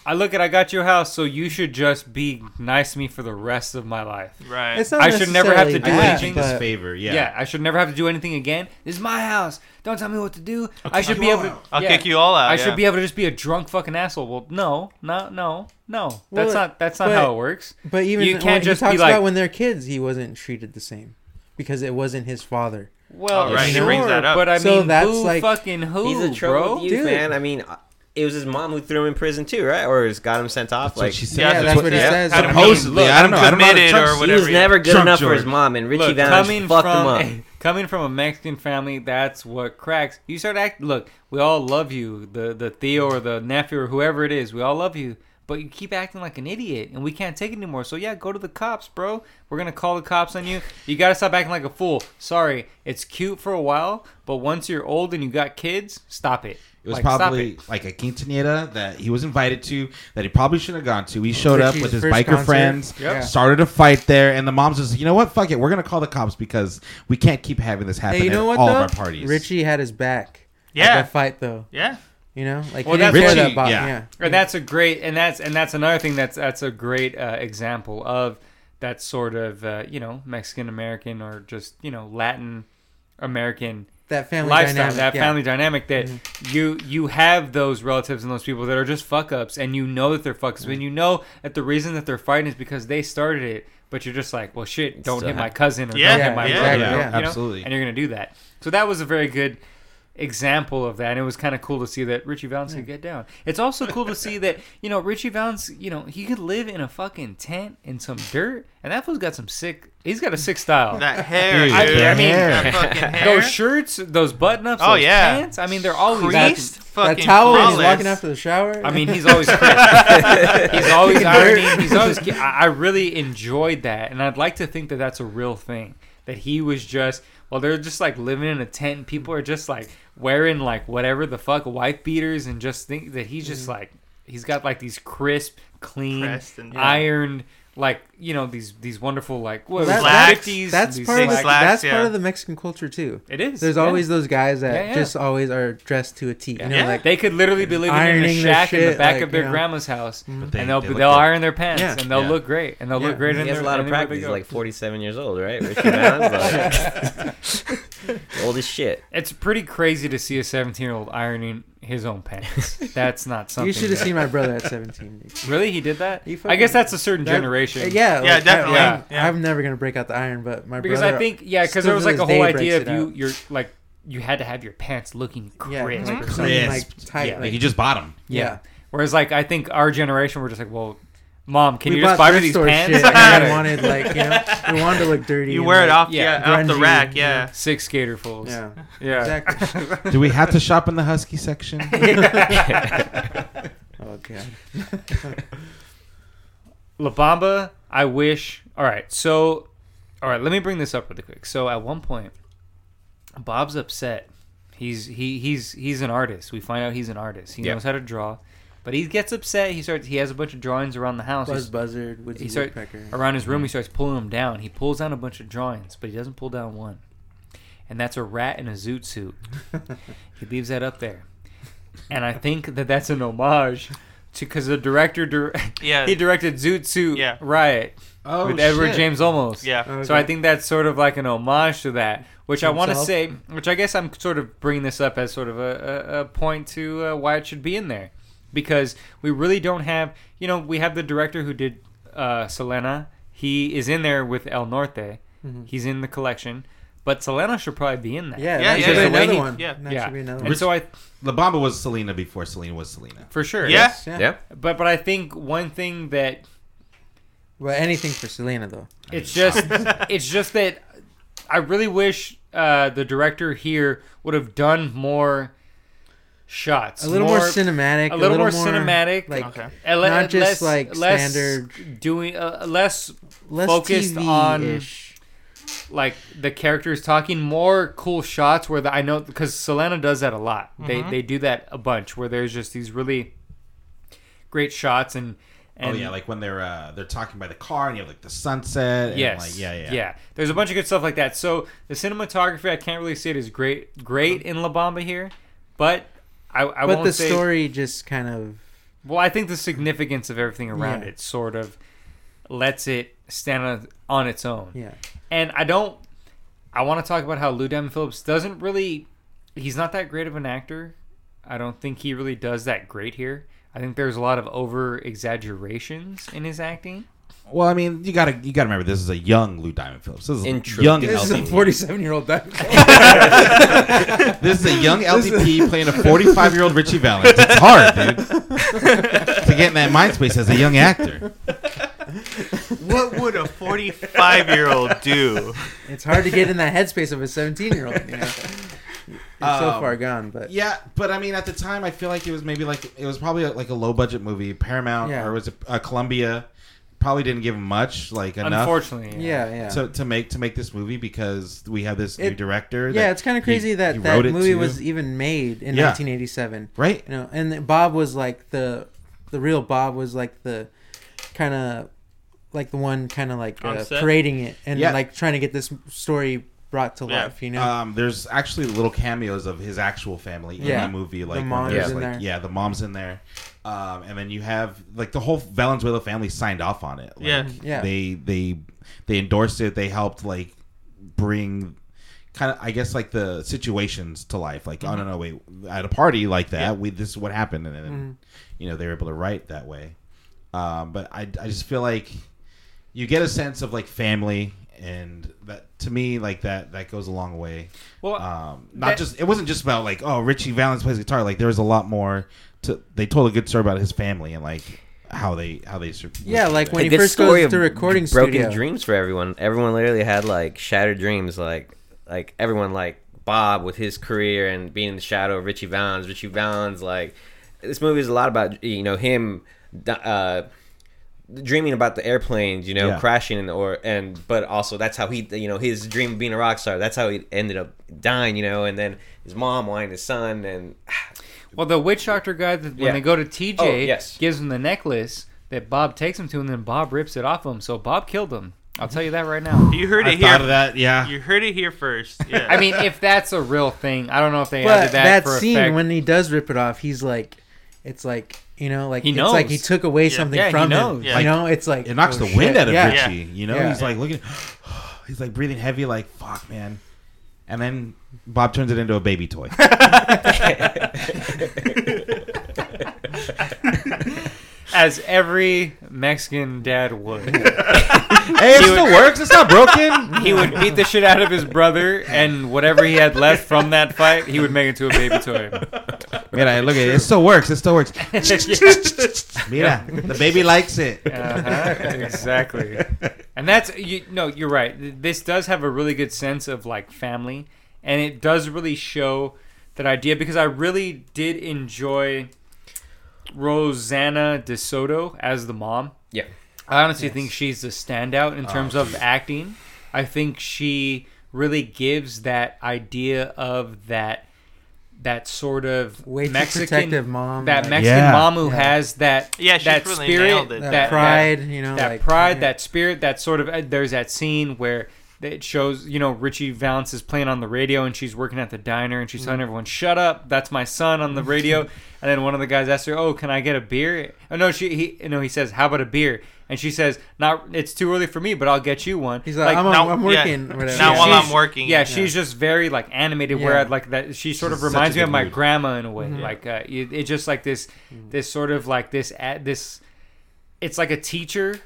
I look at I got your house, so you should just be nice to me for the rest of my life. Right. it's not I should never have to do that, anything. this favor. Yeah. Yeah. I should never have to do anything again. This is my house. Don't tell me what to do. I should be able to. out. I'll yeah. kick you all out. I yeah. should be able to just be a drunk fucking asshole. Well, no, no, no, no. Well, That's not. That's not but- how it works. But even You when can't he just be talks like- about when they're kids, he wasn't treated the same because it wasn't his father. Well, Oh, right, he brings that up. but I So mean, that's boo like- fucking who, He's a bro? troubled youth, Dude. man. I mean, it was his mom who threw him in prison too, right? Or has got him sent off. That's what like she said. Yeah, that's what he yeah. says. Had him Supposedly, look, I don't know. I don't know committed trust- or he he was never good Drunk enough for his mom, and Ritchie Look, Valens fucked from him up. coming from a Mexican family, that's what cracks. You start acting. Look, we all love you, the the Theo or the nephew or whoever it is. We all love you, but you keep acting like an idiot, and we can't take it anymore. So yeah, go to the cops, bro. We're gonna call the cops on you. You gotta stop acting like a fool. Sorry, it's cute for a while, but once you're old and you got kids, stop it. It was Like, probably it. like a quinceanera that he was invited to that he probably shouldn't have gone to. He showed up with his biker concert. friends, Yep. started a fight there, and the mom's just, you know what, fuck it, we're gonna call the cops because we can't keep having this happen Hey, you know at what all though? of our parties. Ritchie had his back. Yeah. At that fight though. Yeah. You know, like Well, that's care Ritchie, that yeah. Yeah. And that's a great, and that's and that's another thing that's that's a great uh, example of that sort of uh, you know Mexican American or just you know Latin American that family lifestyle, dynamic. that yeah. family dynamic that mm-hmm. you you have those relatives and those people that are just fuck ups, and you know that they're fuck ups, mm-hmm. and you know that the reason that they're fighting is because they started it. But you're just like, well, shit, don't Still hit my cousin or Yeah, don't hit my yeah, brother, yeah, you know? Absolutely. and you're gonna do that. So that was a very good example of that, and it was kind of cool to see that Ritchie Valens could get down. It's also cool to see that you know Ritchie Valens, you know, he could live in a fucking tent in some dirt, and that fool's got some sick. He's got a sick style. That hair, Dude, dude. I- I mean, that fucking hair. those shirts, those button ups, Oh, those yeah. pants. I mean, they're always creased, That fucking towel when he's walking after the shower. I mean, he's always crisp. he's always ironing. He's always. I I really enjoyed that, and I'd like to think that that's a real thing. That he was just. Well, they're just like living in a tent, and people are just like wearing like whatever the fuck wife beaters, and just think that he's just mm-hmm. like he's got like these crisp, clean, Pressed and- ironed, like you know these these wonderful like what That- was it, that's- 50s, that's these part of the, slacks, slacks, that's yeah. part of the Mexican culture too. It is. There's yeah. always those guys that Yeah, yeah. just always are dressed to a T. You know, Yeah. like They could literally be living in a Ironing their shack in the back like, of their you know. grandma's house, mm-hmm. But they- and they'll they they'll look good. iron their pants, Yeah. and they'll Yeah. look great, and they'll Yeah. look great. He in has a lot of practice. He's like 47 years old, right? Ritchie Valens, like, old as shit. It's pretty crazy to see a 17 year old ironing his own pants. That's not something. you should have that- seen my brother at 17. dude. Really, he did that. He I fucking- guess that's a certain That- generation. Yeah, Yeah, like, definitely, I, I'm, yeah. I'm never gonna break out the iron, but my because brother. I think yeah, because still there was to like a this whole day idea of it you out. you're like you had to have your pants looking yeah, crisp. like, or Crisp. something like tight. Yeah. Like like, he just bought them. Yeah. yeah. Whereas like I think our generation we're just like, well, mom, can we you just bought buy me thrift these pants? shit, I and gotta- wanted like you know we wanted to look dirty. You and, wear it like, off, yeah, yeah, off the rack, yeah. yeah. Six skaterfuls. Yeah, Yeah. exactly. Do we have to shop in the husky section? oh god. La Bamba, I wish. All right, so, all right, let me bring this up really quick. So at one point, Bob's upset. He's he he's he's an artist. We find out he's an artist. He Yeah. knows how to draw, but he gets upset. He starts. He has a bunch of drawings around the house. Buzz He's- buzzard, woodsy he start, woodpecker. around his room. He starts pulling them down. He pulls down a bunch of drawings, but he doesn't pull down one, and that's a rat in a zoot suit. he leaves that up there, and I think that that's an homage to because the director dir- Yeah. he directed Zoot Suit Yeah. Riot Oh, with Edward shit. James Olmos. Yeah. Okay. So I think that's sort of like an homage to that, which I want to say, which I guess I'm sort of bringing this up as sort of a, a, a point to uh, why it should be in there, because we really don't have, you know, we have the director who did uh, Selena. He is in there with El Norte. Mhm. He's in the collection, but Selena should probably be in that. Yeah, Yeah, that yeah, should be another He- one. yeah. that yeah. should be another And so I, La Bamba was Selena before Selena was Selena. for sure, Yeah. Yes, yeah. Yeah. But but I think one thing that Well, anything for Selena though. It's just it's just that I really wish uh, the director here would have done more shots, A little more, cinematic. a little, more, cinematic, Like Okay. and le- not just, less- like, less standard- doing uh, less less focused TV on- like the characters talking, more cool shots where the, I know because Selena does that a lot. They Mhm. they do that a bunch where there's just these really great shots and. And oh yeah, like when they're uh, they're talking by the car and you have like the sunset. And Yes. Like, yeah, yeah. Yeah. There's a bunch of good stuff like that. So the cinematography, I can't really say it is great, great in La Bamba here, but I, I but won't the say. story just kind of Well, I think the significance of everything around Yeah. it sort of lets it stand on, on its own. yeah. And I don't. I want to talk about how Lou Diamond Phillips doesn't really. He's not that great of an actor. I don't think he really does that great here. I think there's a lot of over exaggerations in his acting. Well, I mean, you gotta you gotta remember this is a young Lou Diamond Phillips. This is a young This This is a 47 year old guy. This is a young LDP playing a 45 year old Richie Valens. It's hard, dude, to get in that mind space as a young actor. What would a 45 year old do? it's hard to get in that headspace of a 17 year old. You know? It's so Um, far gone, but Yeah, but I mean, at the time, I feel like it was maybe like it was probably like a low budget movie. Paramount Yeah. or was it uh, Columbia? Probably didn't give him much, like enough Unfortunately, yeah, yeah. to, to make to make this movie because we have this new director. yeah, it's kind of crazy he that that movie too. was even made in Yeah. 1987. right. You know, and Bob was like the the real Bob was like the kind of like the one kind of like uh, set? parading it and Yeah. like trying to get this story brought to Yeah. life. You know, Um, there's actually little cameos of his actual family Yeah. in the movie. Like when mom's there's, in like, there. yeah, the mom's in there, um, and then you have like the whole Valenzuela family signed off on it. Like, Yeah. Yeah. They they they endorsed it. They helped like bring kind of I guess like the situations to life. Like oh no no wait at a party like that Yeah. we this is what happened and then Mm-hmm. you know they were able to write that way. Um, but I I just feel like you get a sense of like family and that to me like that that goes a long way Well, um not that- just it wasn't just about like oh ritchie valens plays guitar like there was a lot more to they told a good story about his family and like how they how they sur- Yeah, like when A he first story goes of to recording broken studio. dreams for everyone. Everyone literally had like shattered dreams. Like like everyone like Bob with his career and being in the shadow of Ritchie Valens. Ritchie Valens like this movie is a lot about you know him. Uh, dreaming about the airplanes you know Yeah. crashing and or and but also that's how he you know his dream of being a rock star that's how he ended up dying you know and then his mom wanting his son and Well, the witch doctor guy, that when Yeah. they go to TJ, Oh, yes. gives him the necklace that Bob takes him to, and then Bob rips it off him. So Bob killed him. I'll tell you that right now. You heard i it thought here. of that yeah You heard it here first. Yeah. I mean, if that's a real thing, I don't know if they But added that, that, for scene effect. when he does rip it off, he's like, it's like you know, like He it's like he took away Yeah. something Yeah, from him. Yeah. You know, it's like it knocks oh, the wind out of yeah. ritchie you know Yeah. he's like looking he's like breathing heavy like fuck man and then bob turns it into a baby toy as every Mexican dad would. hey it still works it's not broken he would beat the shit out of his brother, and whatever he had left from that fight, he would make it to a baby toy. Mira, look at it. It still works. It still works. Mira, the baby likes it. Uh-huh, exactly. And that's you. No, you're right. This does have a really good sense of like family, and it does really show that idea because I really did enjoy Rosanna DeSoto as the mom. yeah I honestly think she's the standout in terms of acting. I think she really gives that idea of that that sort of Way Mexican mom. that like, Mexican Yeah. mom who Yeah. has that Yeah, she's that really spirit nailed it. that, that pride, you know, that like, pride, yeah. that spirit, that sort of. uh, There's that scene where it shows, you know, Ritchie Valens is playing on the radio and she's working at the diner and she's Mm. telling everyone, "Shut up, that's my son on the radio." and then one of the guys asks her, "Oh, can I get a beer?" Oh no, she he no, he says, "How about a beer?" And she says, "Not, it's too early for me, but I'll get you one." He's like, I'm, now- I'm yeah. working. Whatever. Now Yeah. while she's- I'm working. Yeah, she's just very like animated. Yeah. Where like that, she sort She's of reminds me of my mood. grandma in a way. Mm-hmm. Like uh, it, it's just like this, this sort of like this at this. It's like a teacher.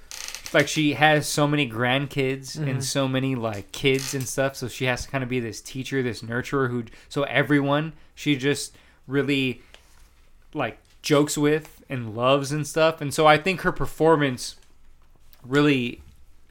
Like she has so many grandkids Mm-hmm. and so many like kids and stuff, so she has to kind of be this teacher, this nurturer who. So everyone, she just really like jokes with and loves and stuff, and so I think her performance really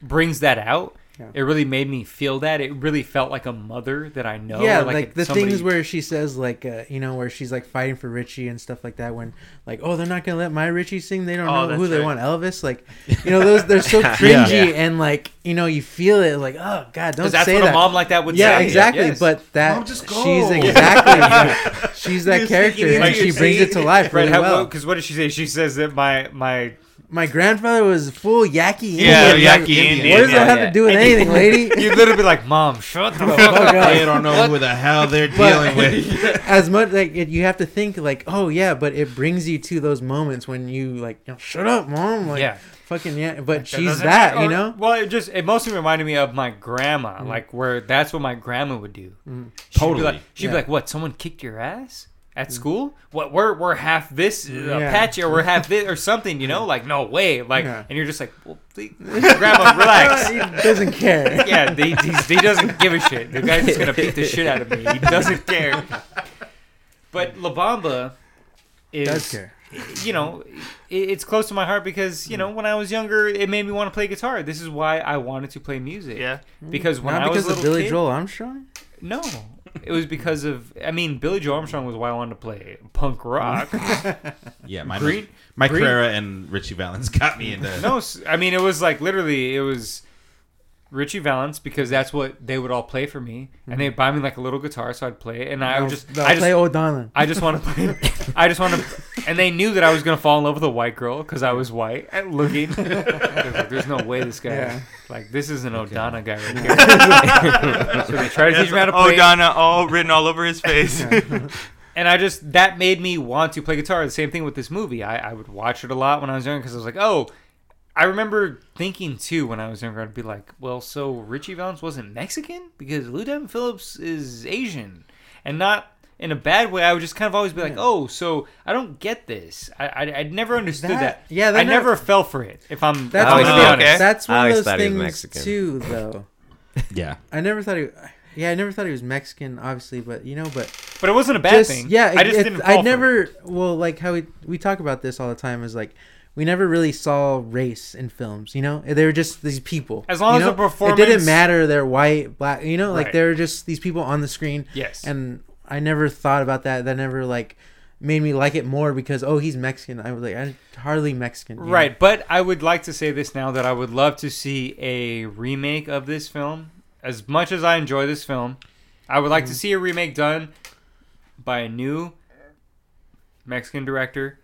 brings that out. Yeah. It really made me feel that. It really felt like a mother that I know. yeah, or like, the somebody- things where she says like uh, you know where she's like fighting for Ritchie and stuff like that. When like oh they're not gonna let my Ritchie sing. They don't Oh, know that's who they want. Elvis. Like you know those they're so cringy and like you know you feel it like oh god don't that's say what that. a mom like that would yeah, say. exactly. Yes. But that Mom, just go. she's exactly she's that You're character and she brings it to life right? really How, well. Because what did she say? She says that my my My grandfather was full Yaqui. Yeah, Indian. Like, Yaqui Indian. What does yeah, that have yeah. to do with anything, lady? You'd literally be like, Mom, shut the fuck Fuck up. up. They don't know who the hell they're dealing with. as much like it, you have to think like oh yeah but it brings you to those moments when you like you know, shut up mom like Yeah. fucking yeah but That she's doesn't- that or- you know Well, it just it mostly reminded me of my grandma, Mm-hmm. like where that's what my grandma would do. She'd Totally. Be like, she'd Yeah. be like, "What? Someone kicked your ass at school? What? We're we're half this uh, Yeah. Apache, or we're half this, or something? You know? Like, no way! Like, Yeah. and you're just like, well, please, grandma, relax." he doesn't care yeah, he, he doesn't give a shit. The guy's just gonna beat the shit out of me. He doesn't care. But La Bamba is, does care you know, it, it's close to my heart because you know when I was younger, it made me want to play guitar. This is why I wanted to play music. Yeah. Because when not I was a of little Billy kid, Joel Armstrong no, it was because of. I mean, Billie Joe Armstrong was why I wanted to play punk rock. Yeah, my Green- Mike Green- Carrera and Ritchie Valens got me into. no, I mean it was like literally it was. Ritchie Valens because that's what they would all play for me, and mm-hmm. they'd buy me like a little guitar, so I'd play it, and I would just, They'll I just, play O'Donnell. I just want to play. I just want to, and they knew that I was gonna fall in love with a white girl because I was white and looking. like, There's no way this guy, Yeah. like, this is an O'Donnell guy right here. so they try to teach me how to play. O'Donnell all written all over his face. and I just that made me want to play guitar. The same thing with this movie. I, I would watch it a lot when I was young because I was like, oh, I remember thinking too when I was younger. I'd be like, well, so Ritchie Valens wasn't Mexican because Lou Diamond Phillips is Asian, and not in a bad way. I would just kind of always be like, oh, so I don't get this. I I I'd never understood that. That- yeah, I that never never- fell for it. If I'm, That's if I'm Oh, gonna be honest. Okay. That's one of those thought he was things Mexican. too, though. Yeah. I never thought he. Yeah, I never thought he was Mexican, obviously, but you know, but But it wasn't a bad just thing. yeah, I just it- didn't. I fall for it. never. Well, like how we we talk about this all the time is like we never really saw race in films. You know, they were just these people. As long you as the performance- it didn't matter. They're white, black. You know, like Right. they were just these people on the screen. Yes. And I never thought about that. That never like made me like it more because oh he's Mexican. I was like I'm hardly Mexican. you know? Right, but I would like to say this now that I would love to see a remake of this film. As much as I enjoy this film, I would like Mm-hmm. to see a remake done by a new Mexican director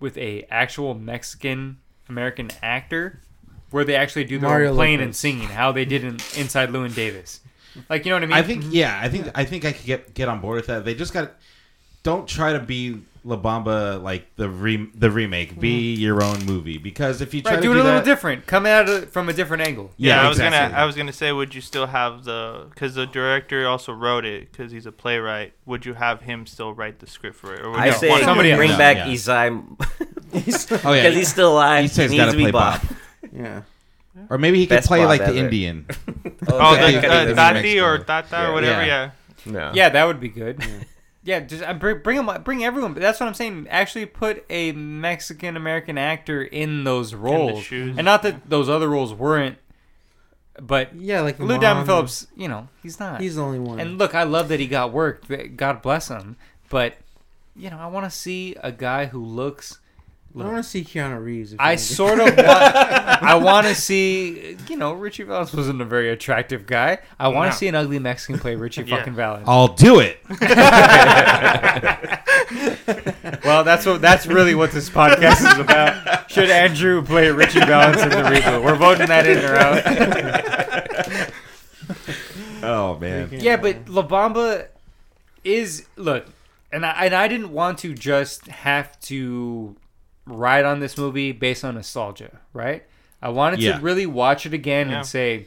with a actual Mexican American actor where they actually do their Mario own playing Lopez. and singing how they did in Inside Llewyn Davis. Like you know what I mean? I think yeah, I think I think I could get get on board with that. They just got don't try to be La Bamba like the re, the remake. Be your own movie because if you try right, to do do it a little that, different. Come at it from a different angle. Yeah, Yeah, I was exactly. gonna I was gonna say, would you still have the because the director also wrote it because he's a playwright? Would you have him still write the script for it, or would I you say want somebody bring else. back Yeah. Esai because oh yeah, he's still alive. he says he got needs to to play be Bob. Bob, Yeah. or maybe he could Best play Bob like the. Indian. Oh, Okay. the Okay, uh, that's Tati or Tata Yeah. or whatever. Yeah. Yeah. No. Yeah, that would be good. Yeah, just uh, bring bring 'em- bring everyone. But that's what I'm saying. Actually, put a Mexican American actor in those roles, shoes. and not that those other roles weren't. But Yeah, like Lou Mom, Diamond Phillips, you know, he's not. He's the only one. and look, I love that he got work. God bless him. But you know, I want to see a guy who looks. I want to see Keanu Reeves. I you- sort of want. I want to see. You know, Ritchie Valens wasn't a very attractive guy. I want No. to see an ugly Mexican play Ritchie Yeah. fucking Valens. I'll do it. Well, that's what that's really what this podcast is about. Should Andrew play Ritchie Valens in the reboot? We're voting that in or out. Oh man. Yeah, but La Bamba is look, and I and I didn't want to just have to ride on this movie based on nostalgia, right? I wanted Yeah. to really watch it again Yeah. and say,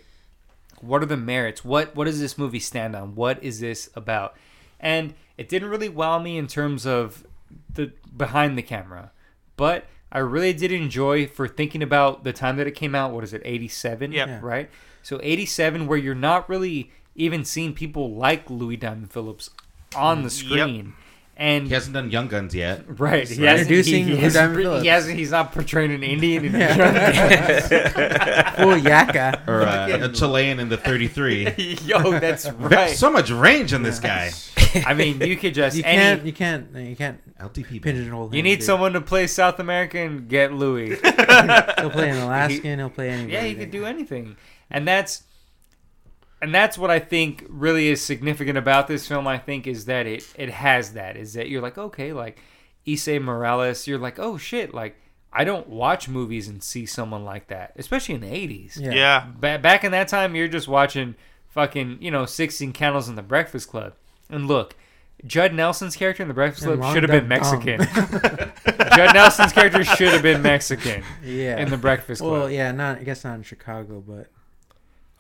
what are the merits? What what does this movie stand on? What is this about? And it didn't really wow me in terms of the behind the camera, but I really did enjoy for thinking about the time that it came out. What is it, eighty seven? Yep. Yeah. Right. So eighty seven, where you're not really even seeing people like Louis Diamond Phillips on the mm, screen, and He hasn't done Young Guns yet. Right. He Right. hasn't, Introducing he, he, Lou hasn't, Diamond Phillips. he hasn't, he's not portraying an Indian in full yaka. Or uh, a Chilean in the 33. Yo, that's Ve- right. So much range on this guy. I mean, you could just You any. can't. You can't. You can't LTP. pigeonhole. You need dude. someone to play South American. Get Louis. He'll play an Alaskan. He'll play anybody. yeah, he could do anything, and that's and that's what I think really is significant about this film. I think is that it it has that is that you're like okay, like Esai Morales. You're like oh shit, like I don't watch movies and see someone like that, especially in the '80s. Yeah. Yeah. Ba- back in that time, you're just watching fucking, you know, 16 Candles in the Breakfast Club. And look, Judd Nelson's character in the Breakfast Club should have been Mexican. Judd Nelson's character should have been Mexican Yeah. in the Breakfast Club. Well, yeah, not. I guess not in Chicago, but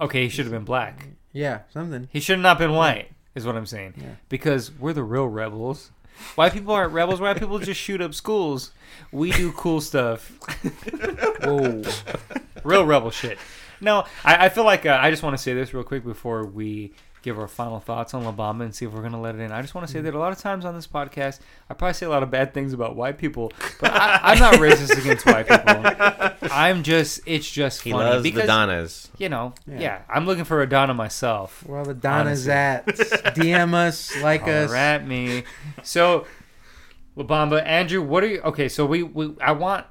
Okay, he should have been black. yeah, something. He should have not been white, is what I'm saying. Yeah. Because we're the real rebels. White people aren't rebels. White people just shoot up schools. We do cool stuff. Whoa. real rebel shit. No, I, I feel like uh, I just want to say this real quick before we give our final thoughts on La Bamba and see if we're going to let it in. I just want to say mm. that a lot of times on this podcast, I probably say a lot of bad things about white people, but I, I'm not racist against white people. I'm just, it's just He funny loves because the Donnas. you know, yeah. Yeah. I'm looking for a Donna myself. Where all the Donnas Honestly. at? DM us, like us. Holler at me. So, La Bamba, Andrew, what are you? Okay, so we, we I want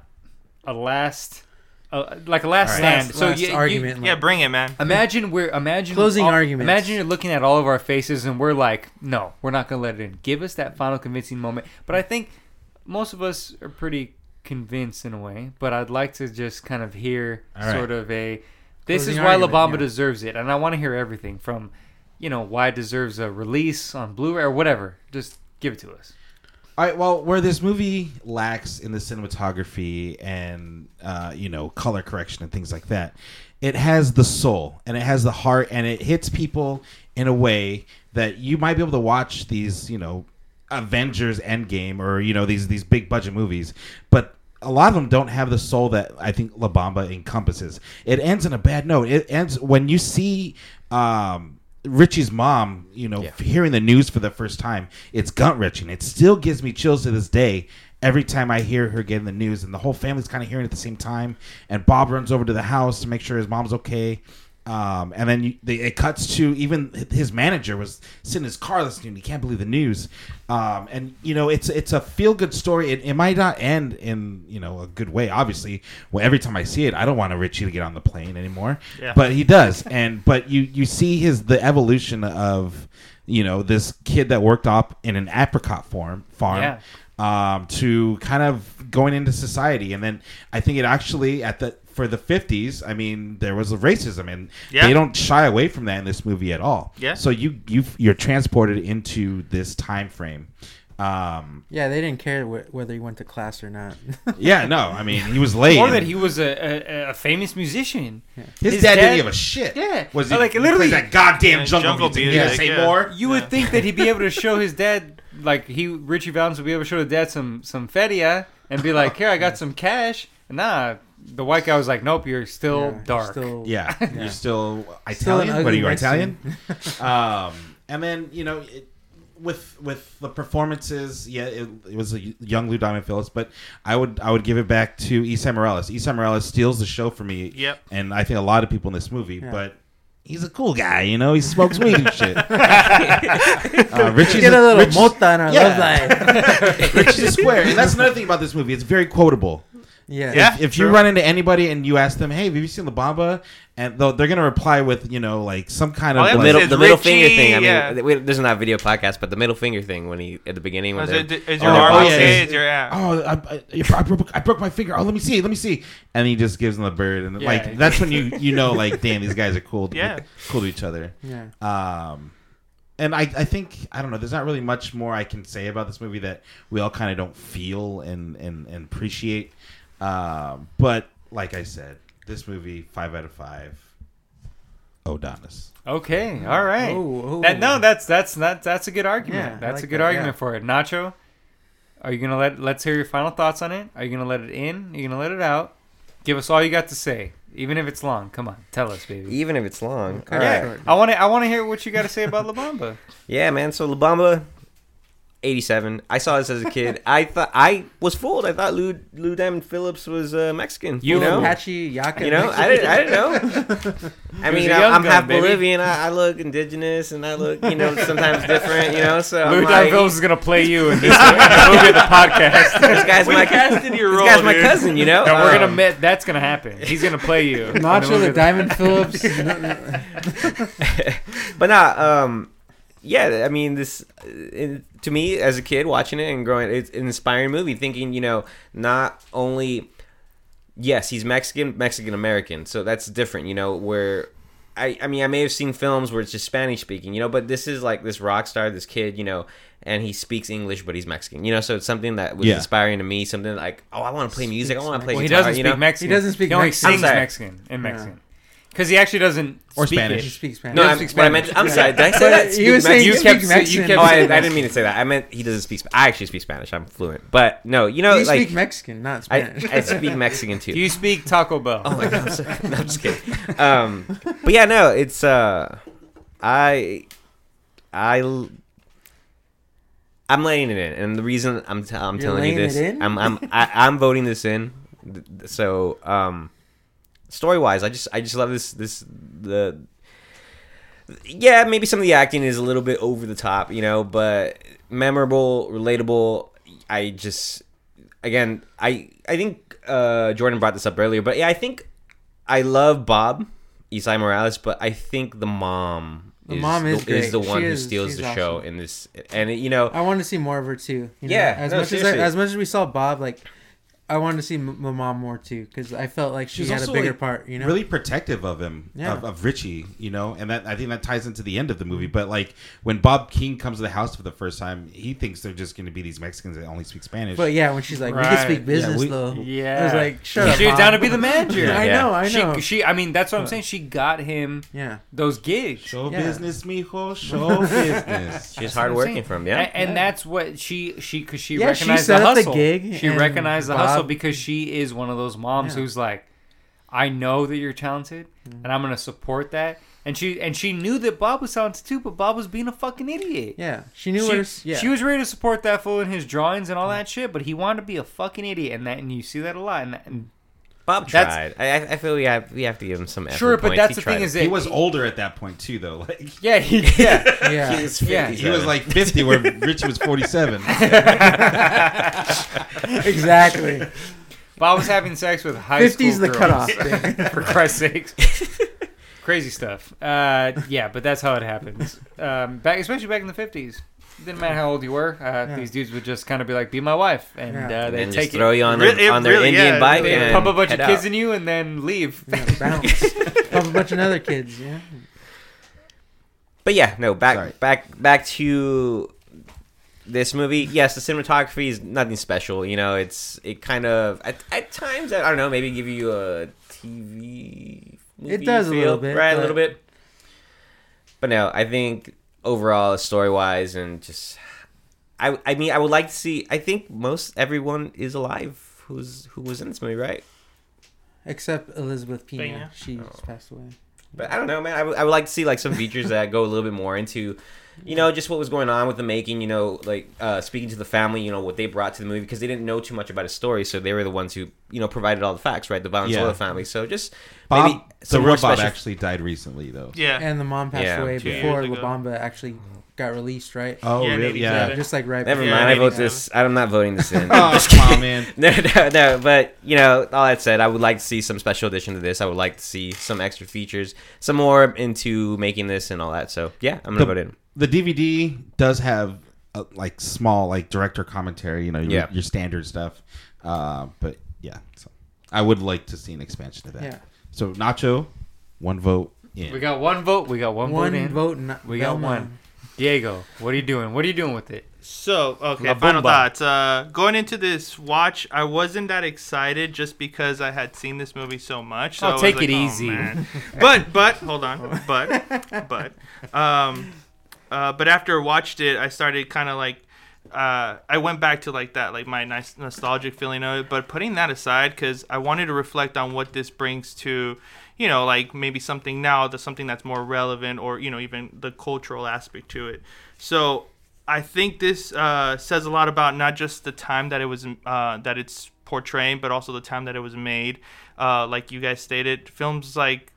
a last uh, like a last All right. stand. Last, so last you, you- argument. Yeah, bring it, man. Imagine we're imagine Closing all- arguments. Imagine you're looking at all of our faces and we're like, no, we're not gonna let it in. Give us that final convincing moment. But I think most of us are pretty convinced in a way. But I'd like to just kind of hear All right. sort of a. This Closing is why La Bamba yeah. deserves it, and I want to hear everything from, you know, why it deserves a release on Blu-ray or whatever. Just give it to us. All right. Well, where this movie lacks in the cinematography and uh, you know color correction and things like that, it has the soul and it has the heart and it hits people in a way that you might be able to watch these you know Avengers Endgame or you know these these big budget movies, but a lot of them don't have the soul that I think La Bamba encompasses. It ends in a bad note. It ends when you see um, Ritchie's mom, you know, Yeah. hearing the news for the first time. It's gut wrenching. It still gives me chills to this day. Every time I hear her getting the news, and the whole family's kind of hearing it at the same time, and Bob runs over to the house to make sure his mom's okay. Um, and then you, they, it cuts to even his manager was sitting in his car listening. He can't believe the news. Um, and you know, it's it's a feel good story. It, it might not end in you know a good way. Obviously, well, every time I see it, I don't want a Ritchie to get on the plane anymore. Yeah. But he does. And but you you see his the evolution of you know this kid that worked up in an apricot farm farm Yeah. um, to kind of going into society. And then I think it actually at the for the 50s, I mean, there was a racism, and Yeah. they don't shy away from that in this movie at all. Yeah. So you you you're transported into this time frame. Um, Yeah, they didn't care wh- whether he went to class or not. yeah, no, I mean, he was late. Or that he was a, a, a famous musician. his, his dad, dad- didn't give a shit. Yeah. was he Like, literally- plays that goddamn Yeah, jungle, jungle music. You gotta say yeah. more. You would think that he'd be able to show his dad, like he Ritchie Valens would be able to show his dad some some fedia and be like, "Here, I got some cash." Nah, the white guy was like, "Nope, you're still Yeah, dark." Still, Yeah, Yeah. you're still Still Italian. ugly what are you Mexican. Italian? um, and then you know, it, with with the performances, yeah, it, it was a young Lou Diamond Phillips, but I would I would give it back to Esai Morales. Esai Morales steals the show for me. Yep. and I think a lot of people in this movie, Yeah. but. He's a cool guy, you know. He smokes weed and shit. uh, Ritchie's Get a little Rich- mota in our Yeah. love life. Ritchie's square, and that's another thing about this movie. It's very quotable. Yeah. Yeah. if you run into anybody and you ask them, "Hey, have you seen La Bamba?" and they'll, they're gonna reply with, you know, like some kind of Oh, the yeah, like, middle, the middle Ritchie, finger thing. I mean, yeah. we, there's not a video podcast, but the middle finger thing when he at the beginning when Is, they're- it, is your Oh, arm oh, yeah, okay? yeah. Is your yeah. oh, I, I, I, broke, I broke my finger. Oh, let me see, let me see, and he just gives him the bird, and Yeah. like that's when you you know, like, damn, these guys are cool, to- Yeah. cool to each other. Yeah. Um, and I, I think I don't know. There's not really much more I can say about this movie that we all kind of don't feel and and, and appreciate. Um, but like I said, this movie five out of five. Odonis. Okay, all right. Oh, oh. That, no, that's that's that, that's a good argument. Yeah, that's like a good that, argument yeah. for it. Nacho, are you gonna let let's hear your final thoughts on it? Are you gonna let it in? Are you gonna let it out? Give us all you got to say, even if it's long. Come on, tell us, baby. even if it's long. All Yeah. right. I want to I want to hear what you got to say about La Bamba. Yeah, man. So La Bamba, 87. I saw this as a kid. I thought I was fooled. I thought Lou Lou Diamond Phillips was uh, Mexican. You You, know, Apache Yaka. you know, I didn't, I didn't know. I mean, a I, young I'm gun, half baby. Bolivian. I, I look indigenous, and I look, you know, sometimes different. You know, so Lou I'm Don like, Phillips is gonna play you in this in the movie the podcast. this guy's We my casted your this role, guy's my dude. cousin. You know, No, we're gonna Um, admit that's gonna happen. He's gonna play you. in the Nacho the Diamond Phillips. no, no. but nah, um, yeah, I mean, this uh, it, to me as a kid watching it and growing, it's an inspiring movie. Thinking, you know, not only yes, he's Mexican, Mexican American, so that's different. You know, where I, I mean, I may have seen films where it's just Spanish speaking, you know, but this is like this rock star, this kid, you know, and he speaks English, but he's Mexican, you know, so it's something that was Yeah. inspiring to me. Something like, oh, I want to play music, I want to play Well, he doesn't you speak know. Mexican. He doesn't speak He only Mexican. sings I'm. Mexican in Mexican. Because he actually doesn't Or speak Spanish. He It. speaks Spanish. No, I'm, speaks what I meant, I'm sorry. Did I say But that? he was Speak saying You he Mexican? kept speaks sa- you Mexican. kept Oh, I, saying I didn't mean to say that. I meant he doesn't speak. I actually speak Spanish. I'm fluent, but no, you know, you like speak Mexican, not I, Spanish. I speak Mexican too. Do you speak Taco Bell? oh my god, I'm, sorry. No, I'm just kidding. Um, but yeah, no, it's uh, I, I, I'm letting it in, and the reason I'm t- I'm You're telling you this, it in? I'm I'm I, I'm voting this in. Th- th- So um, story wise, I just I just love this this the. Yeah, maybe some of the acting is a little bit over the top, you know, but memorable, relatable. I just again, I I think uh, Jordan brought this up earlier, but yeah, I think I love Bob Esai Morales, but I think the mom. The mom is the, great. the one She who is- steals the show awesome. in this, and you know, I want to see more of her too. You know? Yeah, as no, much as I, as much as we saw Bob, like I wanted to see m- the mom more too because I felt like she She's had a bigger like, part. You know, really protective of him, Yeah. of, of Ritchie, you know, and that I think that ties into the end of the movie. But like when Bob Keane comes to the house for the first time, he thinks they're just going to be these Mexicans that only speak Spanish. But yeah, when she's like, "We can speak business we- though," Yeah, I was like, "Shut up." She was down to be the manager. I know, I know. She, she, I mean, that's what I'm saying. She got him yeah, those gigs. show Yeah. business, mijo, show business. she's That's hard working saying. for him. Yeah, and, and that's what she she because she Yeah, she recognized set the up the gig, she recognized the hustle Bob- because she is one of those moms Yeah. who's like, I know that you're talented, Mm-hmm. and I'm gonna support that. And she and she knew that Bob was talented too, but Bob was being a fucking idiot. yeah. She knew She. Her, yeah, she was ready to support that fool in his drawings and all that shit, but he wanted to be a fucking idiot, and that and you see that a lot. And, that, and Bob That's- tried. I, I- I feel we have we have to give him some effort sure, but points. that's He the thing it. is that he was older at that point too, though. Like yeah, he, yeah. yeah. He was Yeah. he was like fifty, where Ritchie was forty-seven. exactly. Bob was having sex with high 50's school the girls. cutoff. for Christ's sakes. Crazy stuff. Uh, yeah, but that's how it happens. Um, back, especially back in the fifties. Didn't matter how old you were. Uh, Yeah. These dudes would just kind of be like, "Be my wife," and Yeah. uh, and they then take just throw you on their, Really- it on their really- Indian yeah, bike they and pump a bunch of kids out. in you, and then leave. Yeah, bounce. Pump a bunch of other kids. Yeah. But yeah, no, back Sorry. back back to this movie. Yes, the cinematography is nothing special. You know, it's it kind of at, at times I don't know, maybe give you a TV. Movie It does a little bit, right? A little bit. But no, I think overall, story wise, and just I I mean, I would like to see. I think most everyone is alive who's who was in this movie, right? Except Elizabeth Pena. Pena. She's Oh. passed away. But I don't know, man. I would- I would like to see like some features that go a little bit more into, you know, just what was going on with the making. You know, like uh, speaking to the family. You know what they brought to the movie because they didn't know too much about his story, so they were the ones who you know provided all the facts, right? The Valenzuela Yeah. family. So just Bob, maybe the some real more Bob special. actually died recently, though. Yeah. And the mom passed Yeah, away before ago. La Bamba actually got released, right? Oh, Yeah, really? yeah, Yeah. just like right. Never mind. Yeah, I vote this. I'm not voting this in. Oh, come on, man. no, no, no. But you know, all that said, I would like to see some special addition to this. I would like to see some extra features, some more into making this and all that. So yeah, I'm gonna The- vote in. The DVD does have uh, like small like director commentary, you know, your, Yeah. your standard stuff. Uh, but yeah, so I would like to see an expansion of that. Yeah. So Nacho, one vote in. We got one vote. We got one, One vote in. vote. Not We got one. Diego, what are you doing? What are you doing with it? So okay, La final Bamba. thoughts. Uh, going into this watch, I wasn't that excited just because I had seen this movie so much. So Oh, I was take like, it "Oh, easy." man." but but hold on, but but um, uh, but after I watched it, I started kind of like. Uh, I went back to like that, like my nice nostalgic feeling of it. But putting that aside, because I wanted to reflect on what this brings to, you know, like maybe something now, that's something that's more relevant, or you know, even the cultural aspect to it. So I think this uh, says a lot about not just the time that it was uh, that it's portraying, but also the time that it was made. Uh, like you guys stated, films like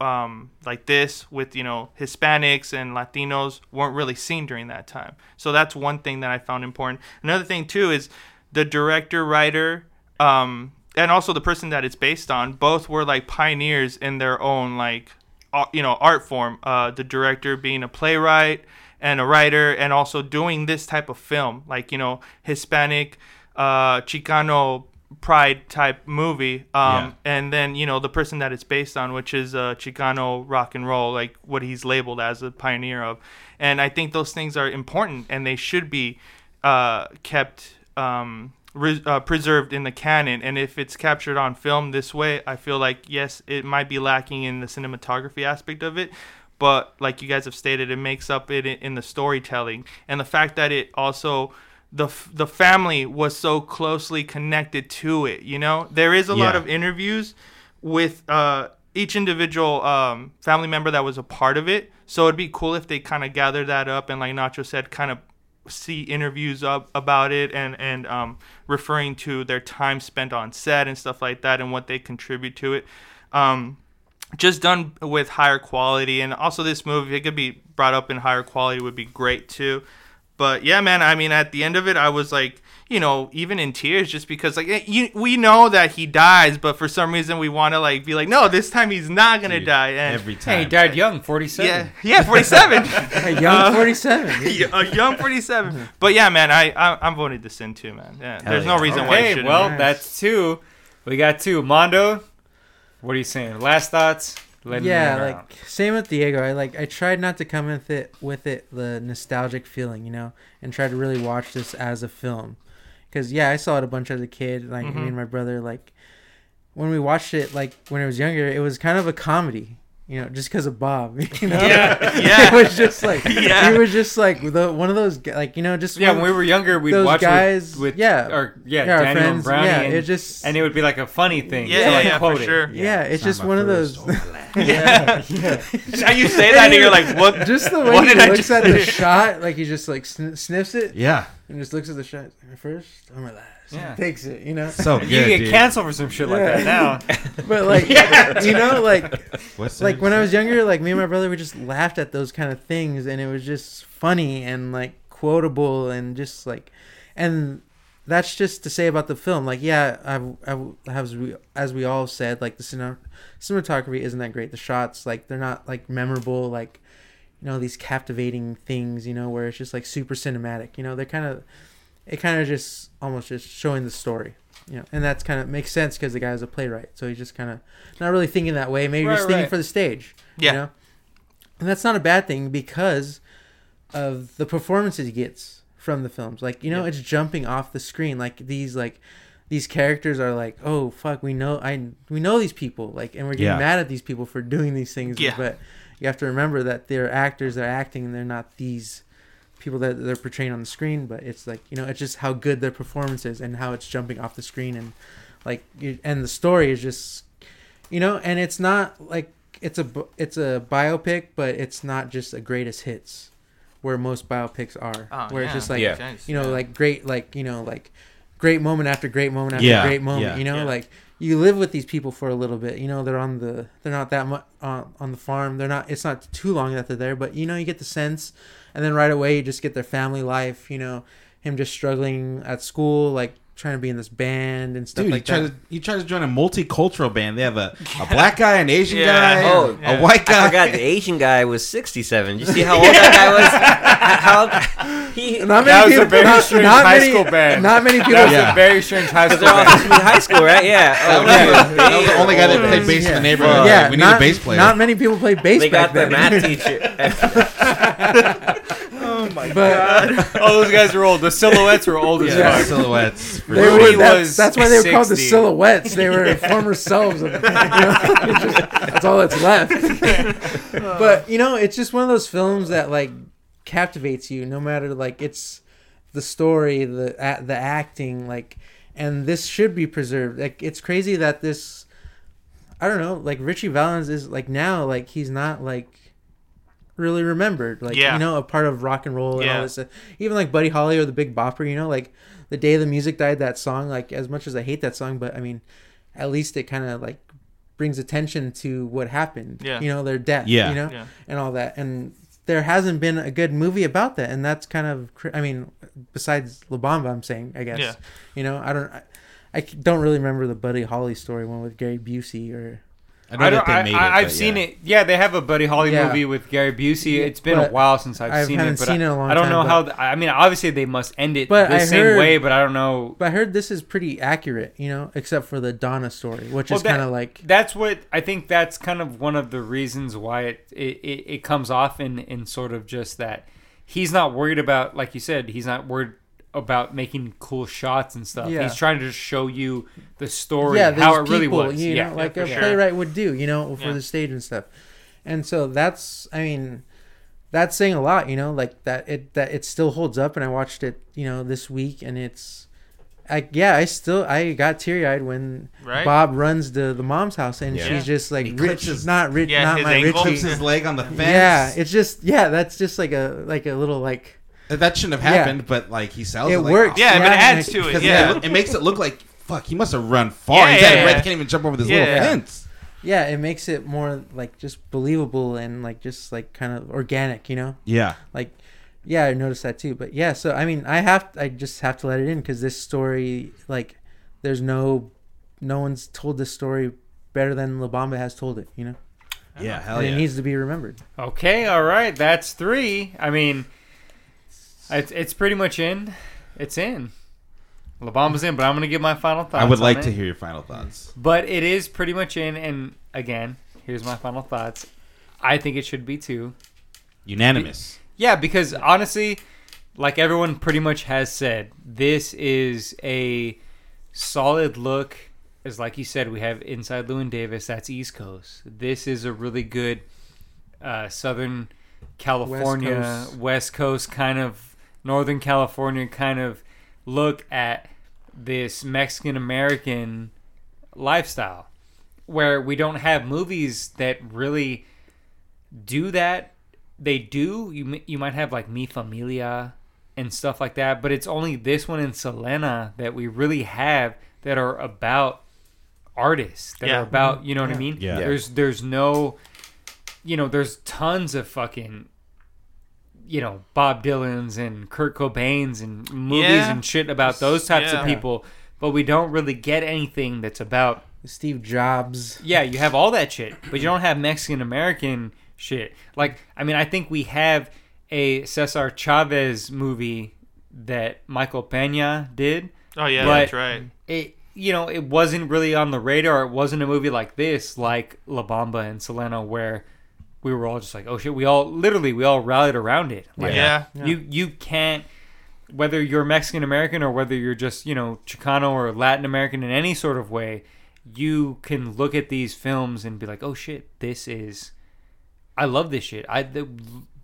um, like this with you know Hispanics and Latinos weren't really seen during that time. So that's one thing that I found important. Another thing too is the director, writer, um, and also the person that it's based on. Both were like pioneers in their own like uh, you know art form. Uh, the director being a playwright and a writer, and also doing this type of film, like you know Hispanic, uh, Chicano pride type movie. Um, Yeah. and then you know the person that it's based on, which is uh, Chicano rock and roll, like what he's labeled as a pioneer of. And I think those things are important, and they should be uh, kept um, re- uh, preserved in the canon. And if it's captured on film this way, I feel like yes, it might be lacking in the cinematography aspect of it. But like you guys have stated, it makes up it in the storytelling and the fact that it also the f- the family was so closely connected to it. You know, there is a lot of interviews with uh, each individual um, family member that was a part of it. So it'd be cool if they kind of gather that up and, like Nacho said, kind of see interviews up about it and and um, referring to their time spent on set and stuff like that and what they contribute to it. Um, just done with higher quality and also this movie it could be brought up in higher quality would be great too but yeah, man. I mean, at the end of it, I was like, you know, even in tears, just because like eh, you, we know that he dies, but for some reason we want to like be like, no, this time he's not gonna Dude, die. And every Hey, time. he died young, 47. yeah, yeah, forty seven. A young 47. dude. a young 47. But yeah, man, I, I I'm voting the sin too, man. Yeah, Hell there's no yeah. reason why. It Okay, shouldn't. well, Nice. that's two. We got two. Mondo, what are you saying? Last thoughts? Let me yeah like same with diego. I like i tried not to come with it with it the nostalgic feeling you know and try to really watch this as a film. Because yeah i saw it a bunch as a kid like Mhm. me and my brother like when we watched it like when i was younger it was kind of a comedy you know just because of bob you know Yeah, yeah. it was just like Yeah. he was just like the, one of those like you know just yeah, when we were younger, we'd those watch guys- with, with yeah. or yeah, yeah, our Daniel and Brownie, yeah and, it just and it would be like a funny thing. Yeah, to, yeah, like, yeah, quote for it. sure. yeah, it's It's just one of those. Yeah. yeah How you say that, and you're like, what? just the What way he did looks at the shot, like he just like sn- sniffs it Yeah. and just looks at the shot. My first or my last. Yeah. takes it, you know. So You good, get dude. canceled for some shit like Yeah. that now. But like, you know, like What's like when I was younger, like me and my brother, we just laughed at those kind of things, and it was just funny and like quotable and just like, and that's just to say about the film. Like, yeah, I, I as we as we all said, like the cinematography isn't that great. The shots, like, they're not like memorable, like you know these captivating things, you know, where it's just like super cinematic. You know, they're kind of it kind of just almost just showing the story. You know, and that's kind of makes sense because the guy's a playwright, so he's just kind of not really thinking that way. Maybe Right, just thinking right. for the stage. Yeah. You know? And that's not a bad thing because of the performances he gets from the films. Like, you know, Yeah. it's jumping off the screen. Like these like these characters are like, "Oh, fuck, we know I we know these people." Like and we're getting Yeah. mad at these people for doing these things, Yeah. but you have to remember that they're actors, they're acting and they're not these people that they're portraying on the screen, but it's like, you know, it's just how good their performance is and how it's jumping off the screen and like and the story is just you know, and it's not like it's a b- it's a biopic, but it's not just a greatest hits, where most biopics are, Oh, where it's just like Yeah. you know, like great, like you know, like great moment after great moment after Yeah, great moment. yeah. You know, Yeah. like you live with these people for a little bit. You know, they're on the they're not that much uh, on on the farm. They're not. It's not too long that they're there, but you know, you get the sense, and then right away you just get their family life. You know, him just struggling at school, like trying to be in this band and stuff Dude, like you try that. to you try to join a multicultural band. They have a, a black guy, an Asian Yeah. guy, Oh, a yeah. white guy. I forgot the Asian guy was 67. You see how old that guy was? How he? Not That many was a people. very Not, strange not high many, school band. Not many people. That was Yeah. a very strange high school They're all band. in high school, right? Yeah. That Oh, was, they that was the only guy that played bass in the neighborhood. Yeah, Like, we need a bass player. Not many people play bass They back got their then. math teacher. but Oh, those guys were old. The silhouettes were old as yeah, fuck. silhouettes. for they sure. were, Rudy that's, was that's why they were called the 60. silhouettes. They were former selves. Of, you know, it's just- that's all that's left. but you know, it's just one of those films that like captivates you, no matter like it's the story, the a- the acting, like, and this should be preserved. Like, it's crazy that this. I don't know, like Ritchie Valens is like now, like he's not like really remembered. Like Yeah. you know, a part of rock and roll and Yeah. all this. Stuff. Even like Buddy Holly or the Big Bopper, you know, like the day the music died, that song. Like as much as I hate that song, but I mean, at least it kind of like brings attention to what happened. Yeah. you know, their death. Yeah. you know, Yeah. and all that. And there hasn't been a good movie about that, and that's kind of. I mean, besides La Bamba, I'm saying, I guess. Yeah. You know, I don't. I don't really remember the Buddy Holly story one with Gary Busey or I know I that don't, they I, made I, it. I've seen yeah. it. Yeah, they have a Buddy Holly Yeah. movie with Gary Busey. It's been a while since I've I seen haven't it, but seen I, it a long I don't time, know but- how. th- I mean, obviously they must end it But the I same heard- way, but I don't know. But I heard this is pretty accurate, you know, except for the Donna story, which Well, is kind of like That's what I think. That's kind of one of the reasons why it it, it, it comes off in in sort of just that he's not worried about, like you said, he's not worried about making cool shots and stuff. Yeah. He's trying to just show you the story, yeah, how it there's really was. you yeah, like for a sure. playwright would do, you know, for Yeah. the stage and stuff. And so that's, I mean, that's saying a lot, you know, like that it that it still holds up. And I watched it, you know, this week, and it's, I yeah, I still I got teary eyed when Right? Bob runs to the mom's house, and Yeah. she's just like He rich, his- not rich, Yeah, not his my ankle. clips his leg on the fence. Yeah, it's just yeah, that's just like a like a little like that shouldn't have Yeah. happened, but like he sells it. it like, works. oh, Yeah, but it and adds I- to it. Yeah. it, it makes it look like fuck. He must have run far. Yeah, He's yeah, yeah. He can't even jump over this little Yeah. fence. yeah, it makes it more like just believable and like just like kind of organic, you know. Yeah, like Yeah, I noticed that too. But yeah, so I mean, I have I just have to let it in because this story, like, there's no, no one's told this story better than La Bamba has told it. You know, Yeah, oh. hell and yeah. it needs to be remembered. Okay, all right, that's three. I mean, it's it's pretty much in. It's in. La Bamba's in, but I'm gonna give my final thoughts. I would on like it. to hear your final thoughts. But it is pretty much in, and again, here's my final thoughts. I think it should be two. Unanimous. Yeah, because honestly, like everyone pretty much has said, this is a solid look. As like you said, we have inside Llewyn Davis. That's East Coast. This is a really good uh, Southern California, West Coast. Coast kind of Northern California kind of look at this Mexican American lifestyle, where we don't have movies that really do that they do. You you might have like Mi Familia and stuff like that, but it's only this one in Selena that we really have that are about artists that Yeah. are about mm-hmm. you know what I Yeah. mean. Yeah. There's there's no, you know, there's tons of fucking. You know Bob Dylan's and Kurt Cobain's and movies Yeah. and shit about those types Yeah. of people, but we don't really get anything that's about Steve Jobs. yeah, you have all that shit, but you don't have Mexican American shit. Like, I mean, I think we have a Cesar Chavez movie that Michael Pena did. Oh yeah, But- that's right. It, you know, it wasn't really on the radar. It wasn't a movie like this, like La Bamba and Selena, where we were all just like, oh shit, we all literally we all rallied around it. Like, Yeah. Yeah. you you can't whether you're Mexican American or whether you're just you know Chicano or Latin American in any sort of way, you can look at these films and be like, oh shit, this is, I love this shit. I the,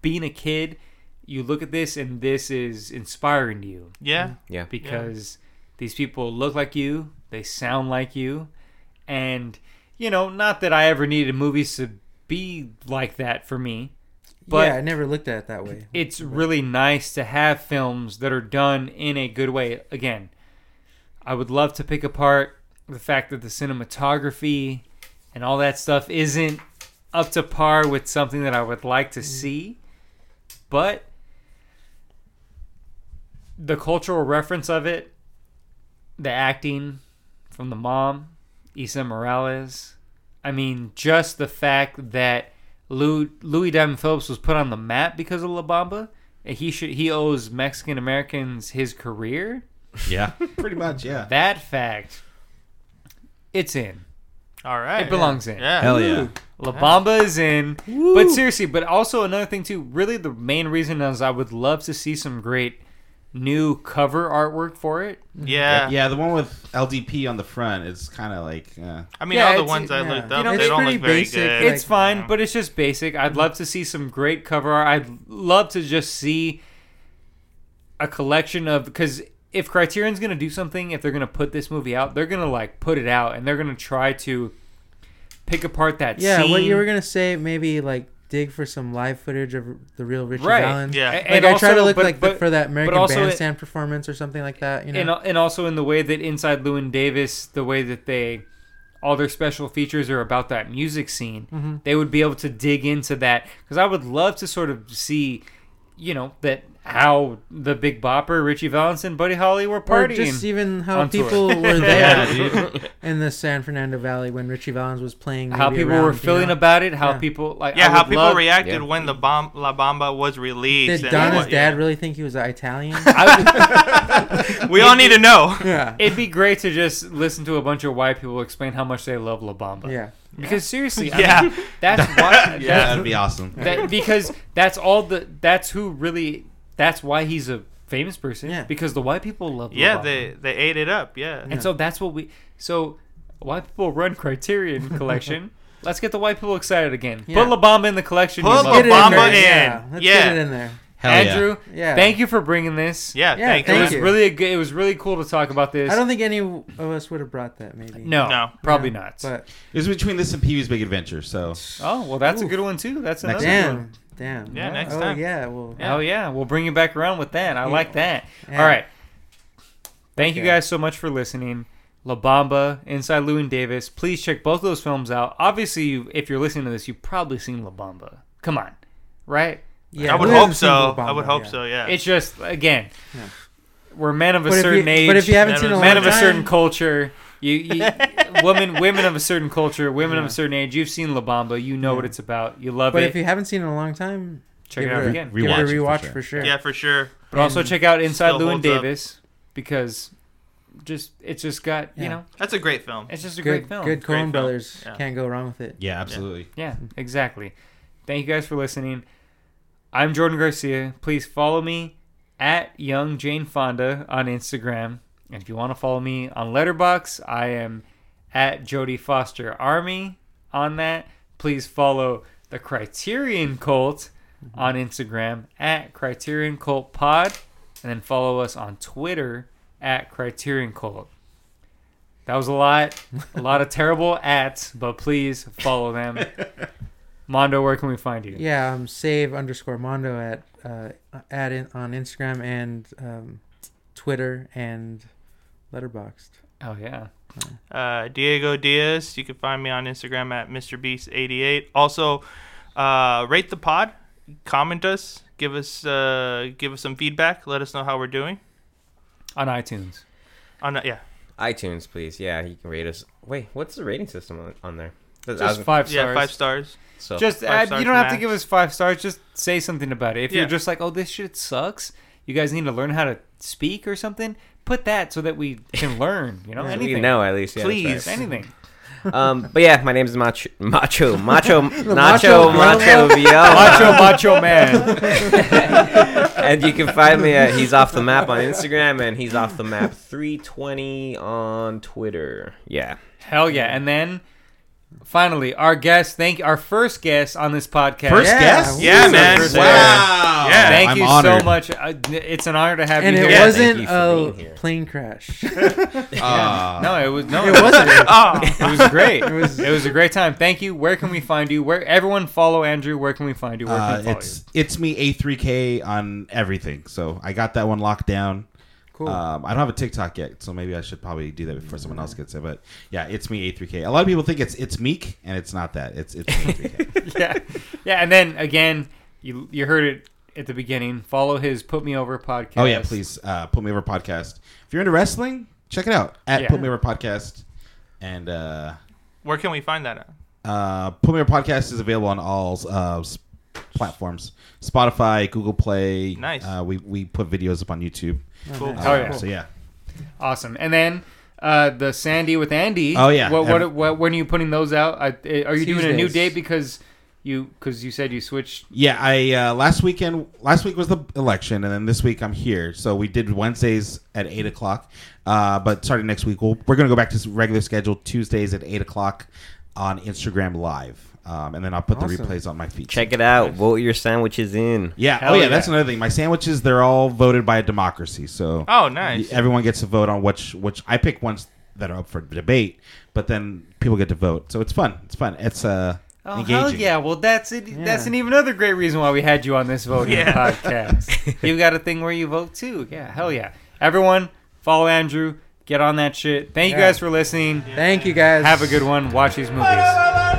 being a kid, you look at this and this is inspiring to you Yeah. Yeah. because these people look like you, they sound like you, and you know, not that I ever needed movies to be like that for me. But yeah, I never looked at it that way. it's really nice to have films that are done in a good way. Again, I would love to pick apart the fact that the cinematography and all that stuff isn't up to par with something that I would like to mm. see, but the cultural reference of it, the acting from the mom, Esai Morales, I mean, just the fact that Lou, Louis Diamond Phillips was put on the map because of La Bamba. and He should he owes Mexican Americans his career. Yeah, pretty much. Yeah. That fact, it's in. All right. It belongs in. Yeah. Hell yeah. La Bamba is in. But seriously, but also another thing too. Really, the main reason is I would love to see some great new cover artwork for it. Yeah. Yeah, the one with LDP on the front is kind of like. Uh, I mean, Yeah, all the it's- ones I yeah. looked You up, know, they it's don't pretty look very basic, good. it's fine, Yeah. but it's just basic. I'd love to see some great cover art. I'd love to just see a collection of because if Criterion's gonna do something, if they're gonna put this movie out, they're gonna like put it out and they're gonna try to pick apart that Yeah, scene. what you were gonna say? Maybe like dig for some live footage of the real Ritchie Right. Valens. Yeah. Like and I try to look but- like the, for that American also it- Bandstand performance or something like that. You know. and and also in the way that inside Llewyn Davis, the way that they all their special features are about that music scene, Mm-hmm. they would be able to dig into that because I would love to sort of see, you know, that how the Big Bopper, Ritchie Valens, and Buddy Holly were or partying. just even how on tour. people were there dude. in the San Fernando Valley when Ritchie Valens was playing. how people around, were you feeling know? about it, how Yeah. people like yeah, how people love- reacted Yeah. when the bomb La Bamba was released. Did Donna's dad yeah. really think he was Italian? I, We all need to know. yeah. it'd be great to just listen to a bunch of white people explain how much they love La Bamba. Yeah. Because seriously, I Yeah. mean, that's why. yeah, that'd be awesome. that because that's all the that's who really that's why he's a famous person Yeah. because the white people love Yeah, LeBron. they they ate it up. Yeah. and so that's what we so white people run Criterion collection let's get the white people excited again Yeah. put La Bamba in the collection Put you La love. Get it Bamba in in. Yeah. Let's Yeah. get it in there. Hell Andrew Yeah. thank you for bringing this Yeah, Yeah, thank, thank it was really a good it was really cool to talk about this I don't think any of us would have brought that. Maybe. no, No. probably Yeah, not But It was between this and Pee Wee's Big Adventure, so oh well that's a good one too that's Next another one damn, damn. Yeah, next oh, time. yeah. Well. Oh yeah, we'll bring you back around with that. I Yeah. like that. Yeah. All right. Thank you guys so much for listening. La Bamba, Inside Llewyn Davis. Please check both those films out. Obviously, you, if you're listening to this, you've probably seen La Bamba. Come on, right? Yeah, I would hope so. La I would hope Yeah. so. Yeah. It's just again, Yeah. we're men of a But certain you- age. but if you haven't men seen a men long of a certain culture, you, you women women of a certain culture, women of a certain age. You've seen La Bamba, you know Yeah. what it's about. You love But it. But if you haven't seen it in a long time, Check it out a, again. Give it a Rewatch for rewatch sure. for sure. yeah, for sure. But also check out Inside still Llewyn up. Davis because just it's just got you know That's a great film. it's just a good, great film. good Great Coen brothers Yeah. can't go wrong with it. Yeah, absolutely. Yeah, exactly. Thank you guys for listening. I'm Jordan Garcia. Please follow me at Young Jane Fonda on Instagram. And if you want to follow me on Letterboxd, I am at Jody Foster Army on that. Please follow the Criterion Cult on Instagram at Criterion Cult Pod. And then follow us on Twitter at Criterion Cult. That was a lot, a lot of terrible ats, but please follow them. Mondo, where can we find you? Yeah, um, save underscore Mondo at uh, at in, on Instagram and um, Twitter and Letterboxd. Oh yeah. uh, Diego Diaz. You can find me on Instagram at MrBeast88. Also, uh, rate the pod, comment us, give us uh, give us some feedback. Let us know how we're doing. On iTunes. On uh, yeah, iTunes, please. Yeah, you can rate us. Wait, what's the rating system on, on there? I Just five stars. yeah, five stars. so Just Five uh, stars you don't have to give us five stars. Just say something about it. If Yeah. you're just like, oh, this shit sucks. You guys need to learn how to speak or something. Put that so that we can learn. You know, Yeah. we know at least. Yeah, Please. right. anything. Um, but yeah, my name is Macho, Macho, Macho, Macho Nacho, Macho Viola. Macho, macho man. and you can find me at He's Off the Map on Instagram and He's Off the Map 320 on Twitter. Yeah. Hell yeah! And then finally, our guest. Thank you our first guest on this podcast. First Yeah, guest? Yeah, Woo. man. First Wow. guest. Yeah. Thank I'm you honored. so much. Uh, it's an honor to have And you it here. Yeah, wasn't thank you for a plane crash. Uh, No, it was no. it wasn't. Oh, It was great. It was- It was a great time. Thank you. Where can we find you? Where everyone follow Andrew? Where can we find you? Where can Uh, we follow it's it's me A3K on everything. So I got that one locked down. Cool. Um, I don't have a TikTok yet, so maybe I should probably do that before someone else gets it. But yeah, it's me A3K. A lot of people think it's it's Meek, and it's not that. It's it's me A3K. yeah, yeah. And then again, you you heard it at the beginning. Follow his Put Me Over podcast. oh yeah, please uh, put me over podcast. If you're into wrestling, check it out at Yeah. Put Me Over Podcast. And uh, where can we find that? At? uh, Put Me Over Podcast is available on all uh, s- platforms: Spotify, Google Play. Nice. Uh, we we put videos up on YouTube. Cool. nice. Oh, yeah. So yeah. awesome. And then. Uh, the Sandy with Andy. Oh, yeah. What, what, what when are you putting those out? I, eh, are you doing a new date because you because you said you switched? Yeah, I uh, last weekend. Last week was the election, and then this week I'm here. So we did Wednesdays at eight o'clock. Uh, but starting next week, we'll, we're going to go back to regular schedule Tuesdays at eight o'clock on Instagram Live, um, and then I'll put Awesome. the replays on my feed. Check it out. Vote your sandwiches in. Yeah. Hell oh yeah, yeah. that's another thing. My sandwiches, they're all voted by a democracy. So Oh, nice. everyone gets to vote on which which I pick ones that are up for debate, but then people get to vote. So it's fun. It's fun. It's uh Oh engaging. hell yeah! Well, that's it. That's an even other great reason why we had you on this voting Yeah. podcast. You've got a thing where you vote too. Yeah, hell yeah! Everyone, follow Andrew. Get on that shit. Thank you guys for listening. Thank you guys. Have a good one. Watch these movies.